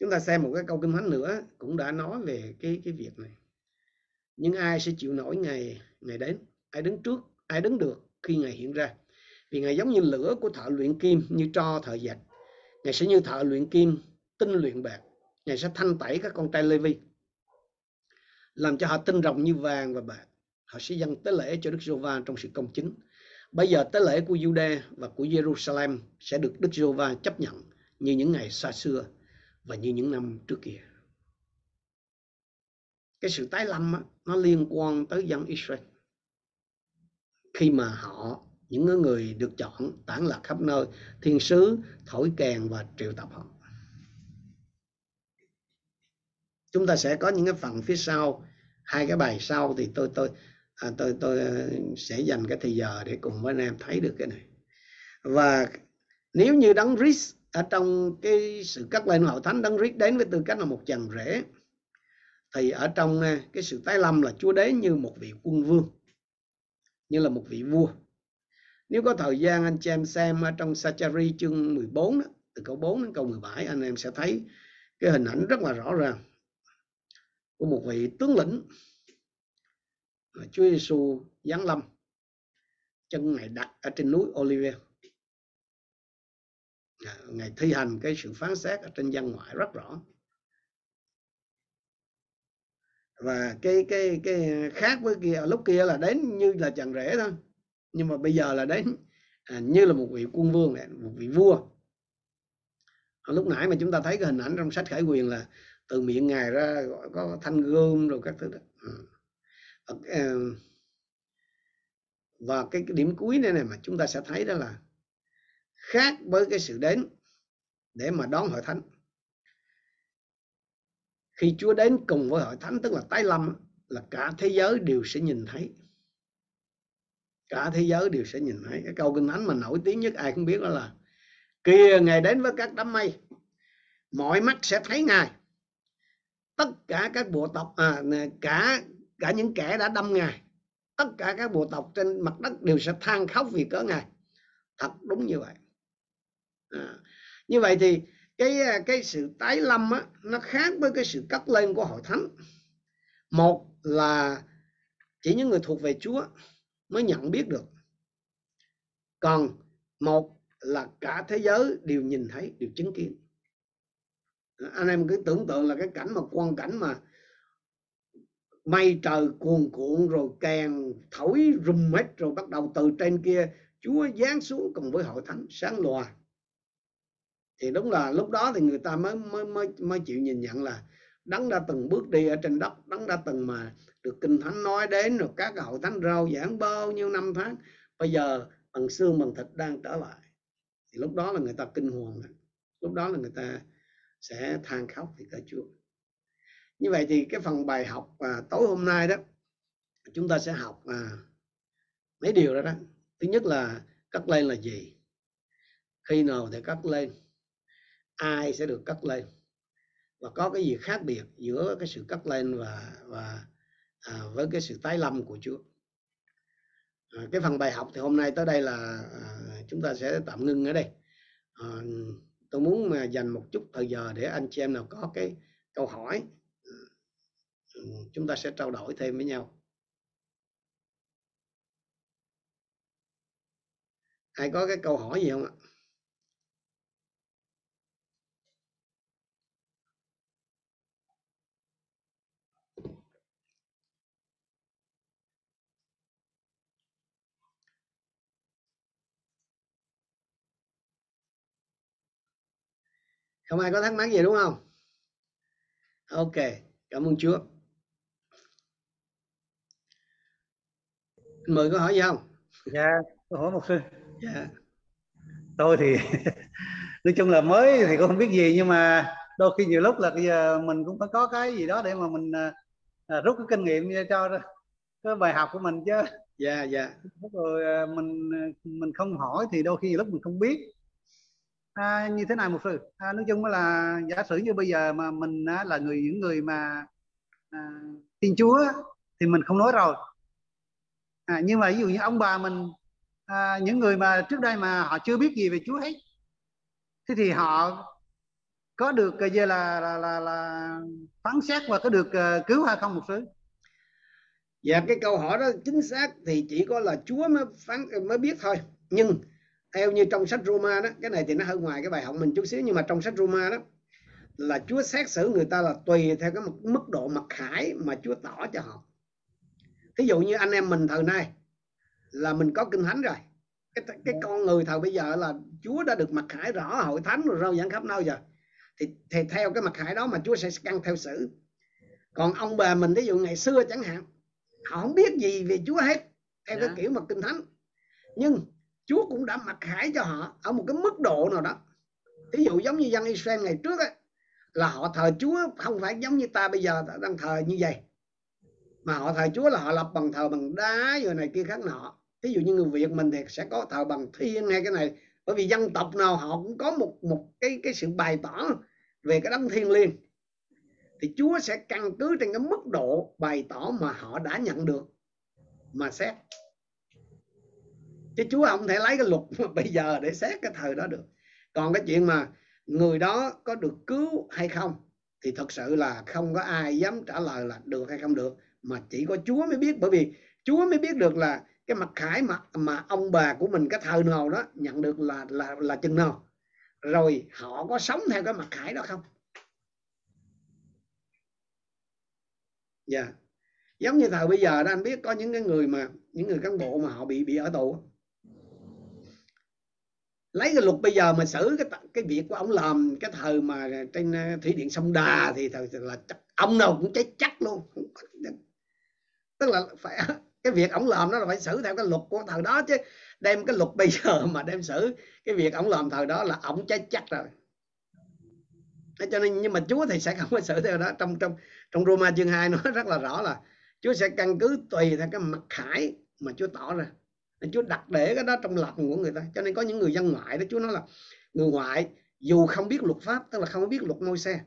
chúng ta xem một cái câu kinh thánh nữa cũng đã nói về cái cái việc này. Nhưng ai sẽ chịu nổi ngày ngày đến? Ai đứng trước, ai đứng được khi ngày hiện ra? Vì ngài giống như lửa của thợ luyện kim như tro thợ dệt. Ngài sẽ như thợ luyện kim tinh luyện bạc. Ngài sẽ thanh tẩy các con trai lê vi làm cho họ tinh rồng như vàng và bạc. Họ sẽ dâng tế lễ cho Đức giê va trong sự công chính. Bây giờ tế lễ của Jude và của Jerusalem sẽ được Đức giê va chấp nhận như những ngày xa xưa và như những năm trước kia. Cái sự tái lâm á, nó liên quan tới dân Israel. Khi mà họ những người được chọn tản lạc khắp nơi thiên sứ thổi kèn và triệu tập họ. Chúng ta sẽ có những cái phần phía sau hai cái bài sau thì tôi tôi à, tôi tôi à, sẽ dành cái thời giờ để cùng với anh em thấy được cái này. Và nếu như đấng Christ ở trong cái sự cắt lên hội thánh đấng rít đến với tư cách là một chàng rể thì ở trong à, cái sự tái lâm là Chúa đế như một vị quân vương như là một vị vua. Nếu có thời gian anh chị em xem ở trong Sachari chương 14 đó, từ câu 4 đến câu 17 anh em sẽ thấy cái hình ảnh rất là rõ ràng của một vị tướng lĩnh Chúa Giêsu giáng lâm chân ngài đặt ở trên núi Olive Dạ, ngài thi hành cái sự phán xét ở trên dân ngoại rất rõ. Và cái cái cái khác với kia lúc kia là đến như là chàng rể thôi. Nhưng mà bây giờ là đến à, như là một vị quân vương này, một vị vua. Lúc nãy mà chúng ta thấy cái hình ảnh trong sách khải quyền là từ miệng ngài ra có thanh gươm rồi các thứ đó. À, và cái, cái điểm cuối này này mà chúng ta sẽ thấy đó là khác với cái sự đến để mà đón hội thánh. Khi Chúa đến cùng với hội thánh tức là tái lâm là cả thế giới đều sẽ nhìn thấy. Cả thế giới đều sẽ nhìn thấy. Cái câu kinh thánh mà nổi tiếng nhất ai cũng biết đó là kìa ngài đến với các đám mây mọi mắt sẽ thấy ngài. Tất cả các bộ tộc à, cả cả những kẻ đã đâm ngài tất cả các bộ tộc trên mặt đất đều sẽ than khóc vì cớ ngài. Thật đúng như vậy à, như vậy thì cái à, cái sự tái lâm á, nó khác với cái sự cất lên của hội thánh. Một là chỉ những người thuộc về Chúa mới nhận biết được. Còn một là cả thế giới đều nhìn thấy đều chứng kiến. Anh em cứ tưởng tượng là cái cảnh mà quan cảnh mà mây trời cuồn cuộn rồi kèn thổi rùm hết rồi bắt đầu từ trên kia Chúa giáng xuống cùng với hội thánh sáng lòa thì đúng là lúc đó thì người ta mới mới mới mới chịu nhìn nhận là đấng đã từng bước đi ở trên đất đấng đã từng mà được kinh thánh nói đến rồi các hậu thánh rau giảng bao nhiêu năm tháng. Bây giờ bằng xương bằng thịt đang trở lại. Thì lúc đó là người ta kinh hoàng lúc đó là người ta sẽ than khóc thì cả Chúa. Như vậy thì cái phần bài học à, tối hôm nay đó chúng ta sẽ học à, mấy điều đó đó. Thứ nhất là cất lên là gì? Khi nào thì cất lên? Ai sẽ được cất lên. Và có cái gì khác biệt giữa cái sự cất lên và và à, với cái sự tái lâm của Chúa? À, cái phần bài học thì hôm nay tới đây là à, chúng ta sẽ tạm ngưng ở đây. À, tôi muốn mà dành một chút thời giờ để anh chị em nào có cái câu hỏi à, chúng ta sẽ trao đổi thêm với nhau. Ai có cái câu hỏi gì không ạ? Không ai có thắc mắc gì đúng không? Ok cảm ơn chúa. Mời có hỏi gì không? Dạ tôi hỏi một sư dạ. Tôi thì *laughs* nói chung là mới thì cũng không biết gì nhưng mà đôi khi nhiều lúc là bây giờ mình cũng phải có cái gì đó để mà mình à, à rút cái kinh nghiệm cho cái bài học của mình chứ. Dạ dạ. Rồi à, mình mình không hỏi thì đôi khi nhiều lúc mình không biết à, như thế này một sư à, nói chung là giả sử như bây giờ mà mình á, là người những người mà à, tin chúa thì mình không nói rồi. À, nhưng mà ví dụ như ông bà mình à, những người mà trước đây mà họ chưa biết gì về chúa hết thế thì họ có được cái là là là, là phán xét và có được uh, cứu hay không một sư dạ cái câu hỏi đó chính xác thì chỉ có là chúa mới phán mới biết thôi. Nhưng theo như trong sách Roma đó cái này thì nó hơi ngoài cái bài học mình chút xíu nhưng mà trong sách Roma đó là Chúa xét xử người ta là tùy theo cái mức độ mặc khải mà Chúa tỏ cho họ thí dụ như anh em mình thời nay là mình có kinh thánh rồi cái, cái con người thời bây giờ là Chúa đã được mặc khải rõ hội thánh rồi rao giảng khắp nơi rồi thì, thì theo cái mặc khải đó mà Chúa sẽ căn theo xử còn ông bà mình ví dụ ngày xưa chẳng hạn họ không biết gì về Chúa hết theo yeah. cái dạ. kiểu mà kinh thánh nhưng Chúa cũng đã mặc khải cho họ ở một cái mức độ nào đó. Ví dụ giống như dân Israel ngày trước ấy, là họ thờ Chúa không phải giống như ta bây giờ đang thờ như vậy. Mà họ thờ Chúa là họ lập bằng thờ bằng đá rồi này kia khác nọ. Ví dụ như người Việt mình thì sẽ có thờ bằng thiên hay cái này. Bởi vì dân tộc nào họ cũng có một một cái cái sự bày tỏ về cái đấng thiên liêng. Thì Chúa sẽ căn cứ trên cái mức độ bày tỏ mà họ đã nhận được. Mà xét chứ Chúa không thể lấy cái luật *laughs* bây giờ để xét cái thời đó được. Còn cái chuyện mà người đó có được cứu hay không, thì thật sự là không có ai dám trả lời là được hay không được, mà chỉ có Chúa mới biết. Bởi vì Chúa mới biết được là cái mặt khải mà mà ông bà của mình, cái thời nào đó, nhận được là là là chừng nào. Rồi họ có sống theo cái mặt khải đó không? Dạ. Yeah. giống như thời bây giờ đó, anh biết có những cái người mà, những người cán bộ mà họ bị bị ở tù lấy cái luật bây giờ mà xử cái cái việc của ông làm cái thời mà trên ờ, thủy điện sông Đà thì thời là ông nào cũng chết chắc luôn. Tức là phải *laughs* cái việc ông làm đó là phải xử theo cái luật của thời đó chứ. Đem cái luật bây *laughs* giờ mà đem xử cái việc ông làm thời đó là ông chết chắc rồi. Cho nên nhưng mà Chúa thì sẽ *laughs* không có xử theo đó. Trong trong trong Roma chương 2 nó rất là rõ là Chúa sẽ căn cứ tùy theo cái mặt khải mà Chúa tỏ ra nên Chúa đặt để cái đó trong lòng của người ta. Cho nên có những người dân ngoại đó Chúa nói là người ngoại dù không biết luật pháp tức là không biết luật môi xe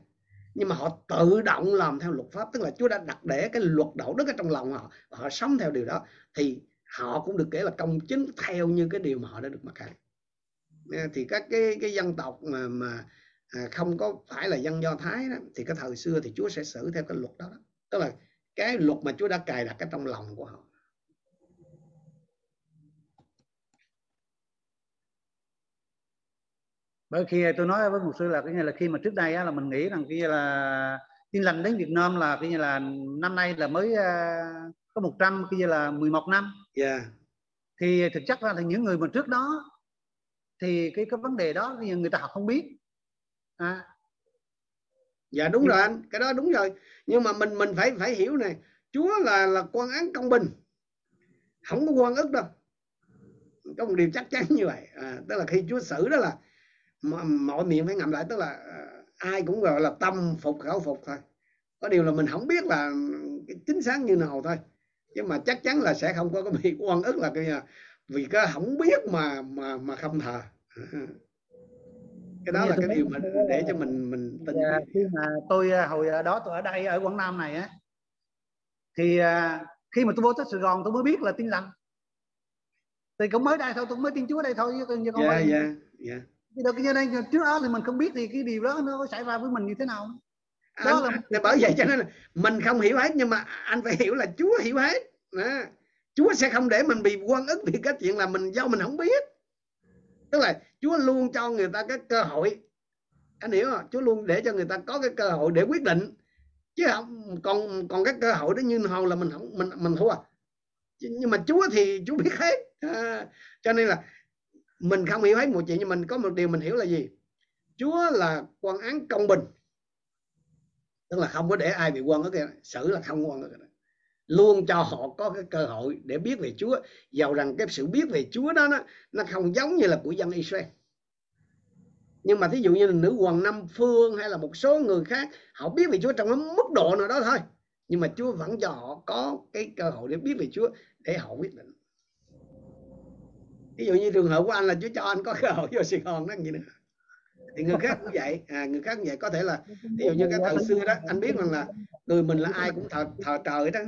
nhưng mà họ tự động làm theo luật pháp tức là Chúa đã đặt để cái luật đạo đức ở trong lòng họ và họ sống theo điều đó thì họ cũng được kể là công chính theo như cái điều mà họ đã được mặc khải. Thì các cái cái dân tộc mà mà à, không có phải là dân do thái đó, thì cái thời xưa thì Chúa sẽ xử theo cái luật đó, đó. tức là cái luật mà Chúa đã cài đặt ở trong lòng của họ. Bởi khi tôi nói với một sư là cái như là khi mà trước đây á, là mình nghĩ rằng kia là tin lành đến Việt Nam là cái như là năm nay là mới uh, có 100 cái như là 11 năm. Yeah. thì thực chất ra thì những người mà trước đó thì cái cái vấn đề đó người ta họ không biết. À. dạ đúng rồi anh. Cái đó đúng rồi. Nhưng mà mình mình phải phải hiểu này. Chúa là là quan án công bình. Không có quan ức đâu. Có một điều chắc chắn như vậy. À, tức là khi Chúa xử đó là mọi miệng phải ngậm lại tức là à, ai cũng gọi là tâm phục khẩu phục thôi. Có điều là mình không biết là chính xác như nào thôi. Nhưng mà chắc chắn là sẽ không có cái *laughs* bị oan ức là cái vì cái không biết mà mà mà không thờ. Cái đó là cái điều mà để cho mình mình tin. dạ, khi mà tôi à, hồi đó tôi ở đây ở Quảng Nam này á thì à, khi mà tôi vô tới Sài Gòn tôi mới biết là tin lành. Thì cũng mới đây thôi tôi mới tin Chúa đây thôi chứ con dạ dạ dạ được như đây trước đó thì mình không biết thì cái điều đó nó xảy ra với mình như thế nào. Đó anh, là bởi vậy cho nên là mình không hiểu hết nhưng mà anh phải hiểu là Chúa hiểu hết. À, Chúa sẽ không để mình bị quan ức vì cái chuyện là mình do mình không biết. Tức là Chúa luôn cho người ta cái cơ hội. Anh hiểu không? Chúa luôn để cho người ta có cái cơ hội để quyết định. Chứ không còn còn cái cơ hội đó như nào là mình không mình mình thua. Nhưng mà Chúa thì Chúa biết hết. À, cho nên là mình không hiểu hết một chuyện nhưng mình có một điều mình hiểu là gì? Chúa là quan án công bình. Tức là không có để ai bị quan cái xử là không quan cái luôn cho họ có cái cơ hội để biết về Chúa. Giàu rằng cái sự biết về Chúa đó nó, nó không giống như là của dân Israel. Nhưng mà thí dụ như là nữ hoàng Nam Phương hay là một số người khác họ biết về Chúa trong cái mức độ nào đó thôi. Nhưng mà Chúa vẫn cho họ có cái cơ hội để biết về Chúa để họ quyết định ví dụ như trường hợp của anh là Chúa cho anh có cơ hội vô Sài Gòn đó gì nữa thì người khác cũng vậy. À, người khác cũng vậy. Có thể là ví dụ như cái thời xưa đó anh biết rằng là người mình là ai cũng thờ thờ trời đó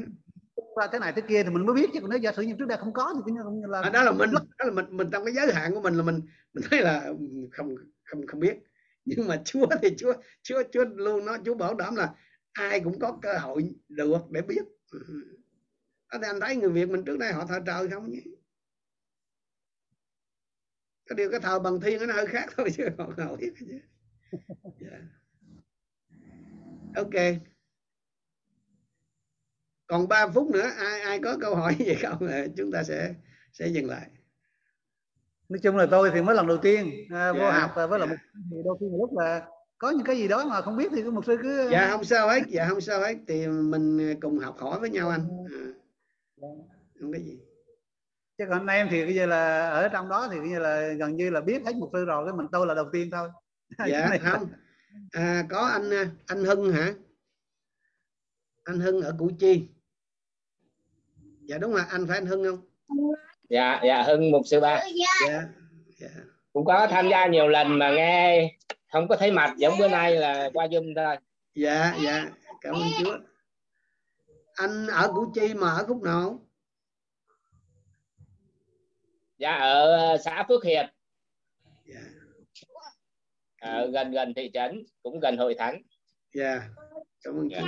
ra thế này thế kia thì mình mới biết chứ. Còn nếu giả sử như trước đây không có thì cũng là à, đó là mình đó là mình mình trong cái giới hạn của mình là mình mình thấy là không không không biết. Nhưng mà Chúa thì Chúa Chúa Chúa luôn nói Chúa bảo đảm là ai cũng có cơ hội được để biết. Đó thì anh thấy người Việt mình trước đây họ thờ trời không nhỉ cái điều cái thờ bằng thiên nó hơi khác thôi chứ nào biết chứ yeah. ok còn 3 phút nữa ai ai có câu hỏi gì không chúng ta sẽ sẽ dừng lại nói chung là tôi thì mới lần đầu tiên à, vô yeah. Dạ. học với là một thì đôi khi lúc là có những cái gì đó mà không biết thì một sư cứ dạ không sao hết dạ không sao hết thì mình cùng học hỏi với nhau anh à. không cái gì chứ còn anh em thì bây giờ là ở trong đó thì như là gần như là biết hết một sư rồi cái mình tôi là đầu tiên thôi. *laughs* Dạ không. À, có anh anh Hưng hả? Anh Hưng ở Củ Chi. Dạ đúng là anh phải anh Hưng không? Dạ dạ Hưng một sư ba. Dạ, dạ. cũng có tham gia nhiều lần mà nghe không có thấy mặt giống bữa nay là qua zoom thôi. Dạ dạ. Cảm ơn Chúa. Anh ở Củ Chi mà ở khúc nào dạ ở ờ, xã Phước Hiệp. Dạ. ở gần gần thị trấn cũng gần hội thánh. Dạ. Cảm ơn dạ.